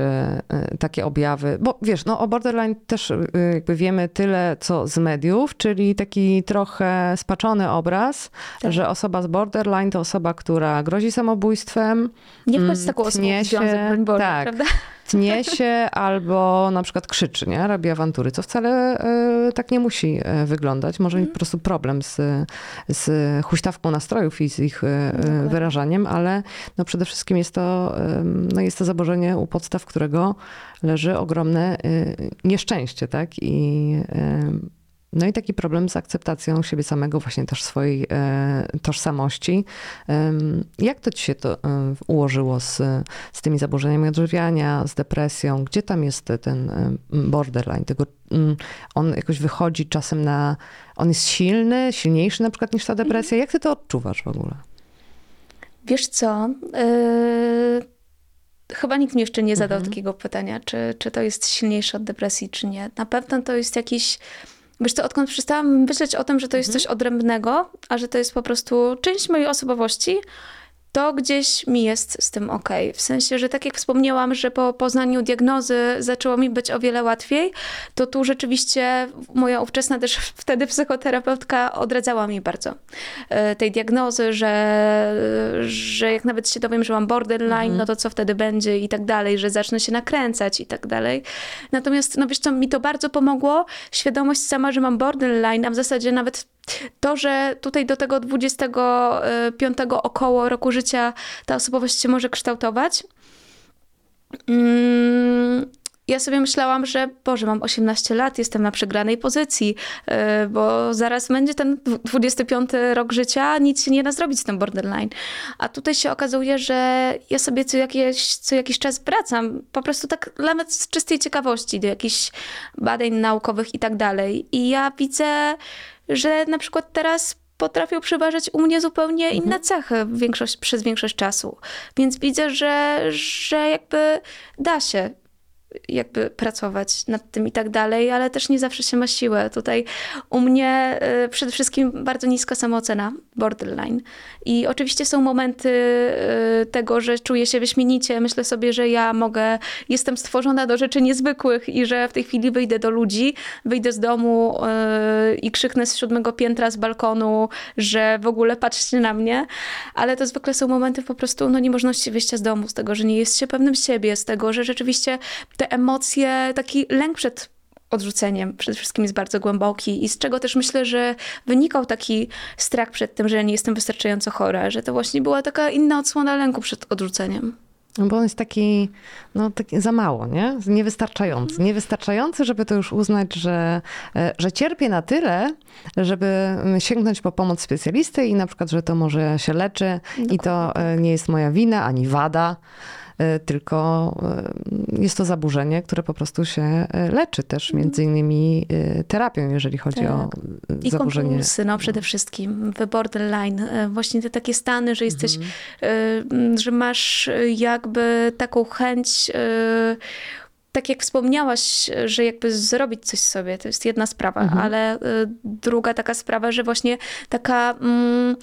e, takie objawy? Bo wiesz, no o borderline też e, jakby wiemy tyle, co z mediów, czyli taki trochę spaczony obraz, Tak. że osoba z borderline to osoba, która grozi samobójstwem, nie Mm, wchodź z taką osobą w związek, się, Boże, tak. prawda? Tnie się albo na przykład krzyczy, nie? robi awantury, co wcale e, tak nie musi e, wyglądać. Może mieć po prostu problem z, z huśtawką nastrojów i z ich e, Dokładnie. wyrażaniem, ale no przede wszystkim jest to, no jest to zaburzenie, u podstaw którego leży ogromne nieszczęście, tak? I no i taki problem z akceptacją siebie samego, właśnie też swojej e, tożsamości. Jak to ci się to e, ułożyło z, z tymi zaburzeniami odżywiania, z depresją? Gdzie tam jest ten e, borderline? Tego, mm, on jakoś wychodzi czasem na... On jest silny, silniejszy na przykład niż ta depresja? Jak ty to odczuwasz w ogóle? Wiesz co? Yy, chyba nikt mi jeszcze nie zadał Mhm. takiego pytania, czy, czy to jest silniejsze od depresji, czy nie. Na pewno to jest jakiś. Wiesz co, odkąd przestałam myśleć o tym, że to jest coś odrębnego, a że to jest po prostu część mojej osobowości, to gdzieś mi jest z tym okej. W sensie, że tak jak wspomniałam, że po poznaniu diagnozy zaczęło mi być o wiele łatwiej, to tu rzeczywiście moja ówczesna też wtedy psychoterapeutka odradzała mi bardzo e, tej diagnozy, że, że jak nawet się dowiem, że mam borderline, no to co wtedy będzie i tak dalej, że zacznę się nakręcać i tak dalej. Natomiast, no wiesz co, mi to bardzo pomogło, świadomość sama, że mam borderline, a w zasadzie nawet to, że tutaj do tego 25 około roku życia ta osobowość się może kształtować. Mm, ja sobie myślałam, że Boże, mam 18 lat, jestem na przegranej pozycji, yy, bo zaraz będzie ten dwu- 25 rok życia, nic się nie da zrobić z tym borderline. A tutaj się okazuje, że ja sobie co jakiś, co jakiś czas wracam, po prostu tak nawet z czystej ciekawości do jakichś badań naukowych i tak dalej. I ja widzę, że na przykład teraz potrafią przeważać u mnie zupełnie inne cechy większość, przez większość czasu. Więc widzę, że, że jakby da się jakby pracować nad tym i tak dalej, ale też nie zawsze się ma siłę. Tutaj u mnie y, przede wszystkim bardzo niska samoocena, borderline. I oczywiście są momenty y, tego, że czuję się wyśmienicie. Myślę sobie, że ja mogę, jestem stworzona do rzeczy niezwykłych i że w tej chwili wyjdę do ludzi, wyjdę z domu y, i krzyknę z siódmego piętra, z balkonu, że w ogóle patrzcie na mnie. Ale to zwykle są momenty po prostu no, niemożności wyjścia z domu, z tego, że nie jest się pewnym siebie, z tego, że rzeczywiście te emocje, taki lęk przed odrzuceniem przede wszystkim jest bardzo głęboki i z czego też myślę, że wynikał taki strach przed tym, że ja nie jestem wystarczająco chora, że to właśnie była taka inna odsłona lęku przed odrzuceniem. No Bo on jest taki, no taki za mało, nie? Niewystarczający. Niewystarczający, żeby to już uznać, że, e, że cierpię na tyle, żeby sięgnąć po pomoc specjalisty i na przykład, że to może się leczy i to e, nie jest moja wina ani wada, tylko e, jest to zaburzenie, które po prostu się e, leczy też między innymi e, terapią, jeżeli chodzi o e, I zaburzenie. kompulsy, no przede wszystkim, borderline. e, Właśnie te takie stany, że jesteś, Mhm. e, że masz e, jakby taką chęć, e, tak jak wspomniałaś, że jakby zrobić coś sobie, to jest jedna sprawa, Mhm. ale e, druga taka sprawa, że właśnie taka... Mm,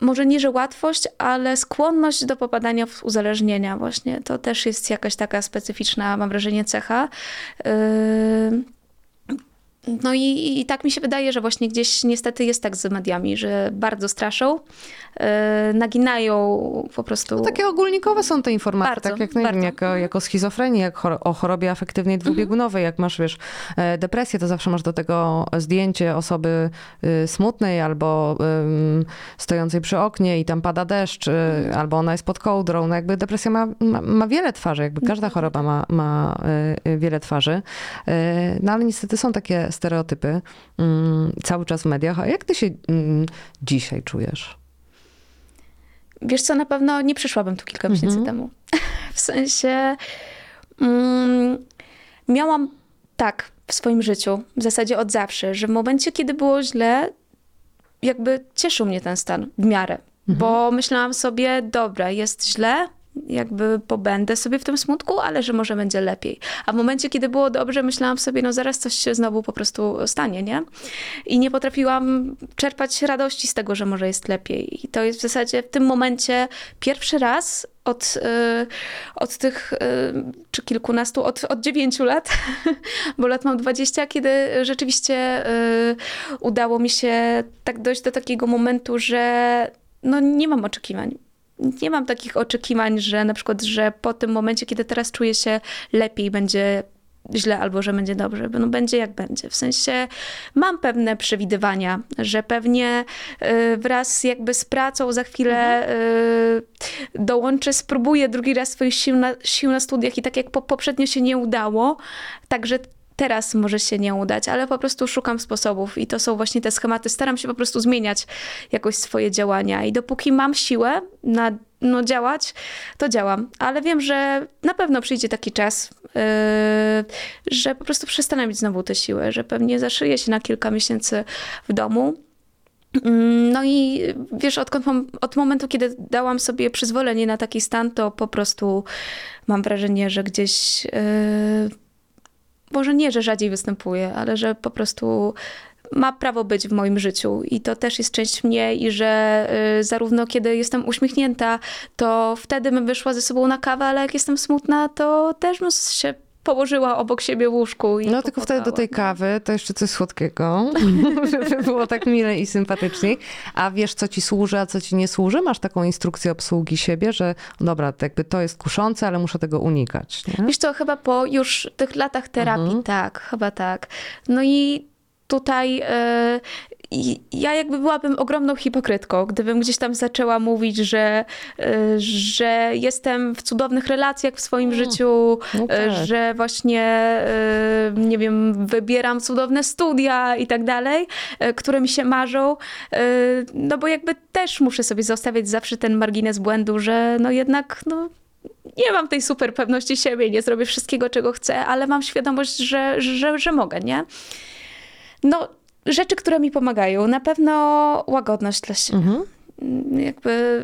może nie, że łatwość, ale skłonność do popadania w uzależnienia właśnie. To też jest jakaś taka specyficzna, mam wrażenie, cecha. Yy, no i, i tak mi się wydaje, że właśnie gdzieś niestety jest tak z mediami, że bardzo straszą, yy, naginają po prostu. No, takie ogólnikowe są te informacje, Bardzo, tak jak, nie wiem, bardzo. jako, jako schizofrenii, jak chor- o chorobie afektywnej dwubiegunowej, jak masz, wiesz, e, depresję, to zawsze masz do tego zdjęcie osoby y, smutnej albo stojącej przy oknie i tam pada deszcz, y, albo ona jest pod kołdrą. No jakby depresja ma, ma, ma wiele twarzy, jakby każda choroba ma, ma y, wiele twarzy. No ale niestety są takie stereotypy ym, cały czas w mediach. A jak ty się ym, dzisiaj czujesz? Wiesz co, na pewno nie przyszłabym tu kilka miesięcy temu. W sensie mm, miałam tak w swoim życiu, w zasadzie od zawsze, że w momencie, kiedy było źle, jakby cieszył mnie ten stan w miarę. Bo myślałam sobie, dobra, jest źle, jakby pobędę sobie w tym smutku, ale że może będzie lepiej. A w momencie, kiedy było dobrze, myślałam sobie, no zaraz coś się znowu po prostu stanie, nie? I nie potrafiłam czerpać radości z tego, że może jest lepiej. I to jest w zasadzie w tym momencie pierwszy raz od, y, od tych, y, czy kilkunastu, od, od dziewięciu lat, bo lat mam 20, kiedy rzeczywiście y, udało mi się tak dojść do takiego momentu, że no nie mam oczekiwań. Nie mam takich oczekiwań, że na przykład, że po tym momencie, kiedy teraz czuję się lepiej, będzie źle albo że będzie dobrze. No będzie jak będzie. W sensie mam pewne przewidywania, że pewnie y, wraz jakby z pracą za chwilę y, dołączę, spróbuję drugi raz swoich sił na, sił na studiach i tak jak po, poprzednio się nie udało, także teraz może się nie udać, ale po prostu szukam sposobów i to są właśnie te schematy. Staram się po prostu zmieniać jakoś swoje działania i dopóki mam siłę na no, działać, to działam. Ale wiem, że na pewno przyjdzie taki czas, yy, że po prostu przestanę mieć znowu tę siłę, że pewnie zaszyję się na kilka miesięcy w domu. Mm, No i wiesz, odkąd od momentu, kiedy dałam sobie przyzwolenie na taki stan, to po prostu mam wrażenie, że gdzieś, yy, może nie, że rzadziej występuje, ale że po prostu ma prawo być w moim życiu. I to też jest część mnie i że y, zarówno kiedy jestem uśmiechnięta, to wtedy bym wyszła ze sobą na kawę, ale jak jestem smutna, to też bym się położyła obok siebie w łóżku. I No tylko wtedy do tej kawy to jeszcze coś słodkiego, żeby było tak mile i sympatycznie. A wiesz, co ci służy, a co ci nie służy? Masz taką instrukcję obsługi siebie, że dobra, to jakby to jest kuszące, ale muszę tego unikać. Nie? Wiesz co, chyba po już tych latach terapii, Mhm. tak, chyba tak. No i tutaj e, i ja jakby byłabym ogromną hipokrytką, gdybym gdzieś tam zaczęła mówić, że, e, że jestem w cudownych relacjach w swoim życiu, no e, tak. że właśnie, e, nie wiem, wybieram cudowne studia i tak dalej, które mi się marzą. No bo jakby też muszę sobie zostawiać zawsze ten margines błędu, że no jednak, no nie mam tej super pewności siebie, nie zrobię wszystkiego, czego chcę, ale mam świadomość, że, że, że mogę, nie? No, rzeczy, które mi pomagają. Na pewno łagodność dla siebie. Mhm. Mm, Jakby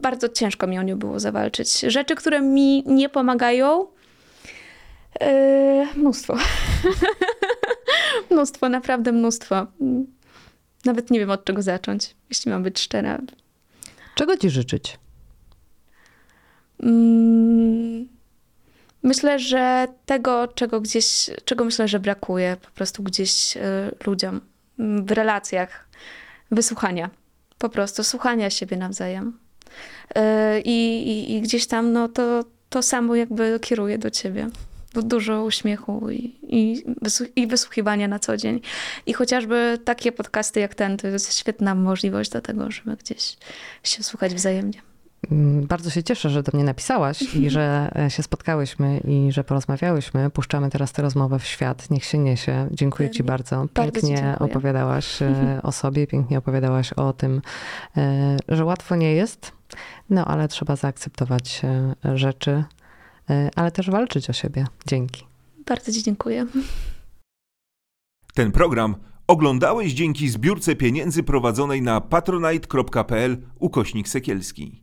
bardzo ciężko mi o nią było zawalczyć. Rzeczy, które mi nie pomagają, yy, mnóstwo. mnóstwo, naprawdę mnóstwo. Nawet nie wiem od czego zacząć, jeśli mam być szczera. Czego ci życzyć? Mm, Myślę, że tego, czego gdzieś, czego myślę, że brakuje po prostu gdzieś y, ludziom w relacjach, wysłuchania. Po prostu słuchania siebie nawzajem. Y, I, i, i gdzieś tam no, to, to samo jakby kieruje do ciebie. Du- Dużo uśmiechu i, i wysłuchiwania na co dzień. I chociażby takie podcasty jak ten, to jest świetna możliwość do tego, żeby gdzieś się słuchać wzajemnie. Mm, Bardzo się cieszę, że do mnie napisałaś i że e, się spotkałyśmy i że porozmawiałyśmy. Puszczamy teraz tę rozmowę w świat. Niech się niesie. Dziękuję ci bardzo. Bardzo Pięknie dziękuję. opowiadałaś e, o sobie, pięknie opowiadałaś o tym, e, że łatwo nie jest, no ale trzeba zaakceptować rzeczy, ale też walczyć o siebie. Dzięki. Bardzo ci dziękuję. Ten program oglądałeś dzięki zbiórce pieniędzy prowadzonej na patronite.pl ukośnik sekielski.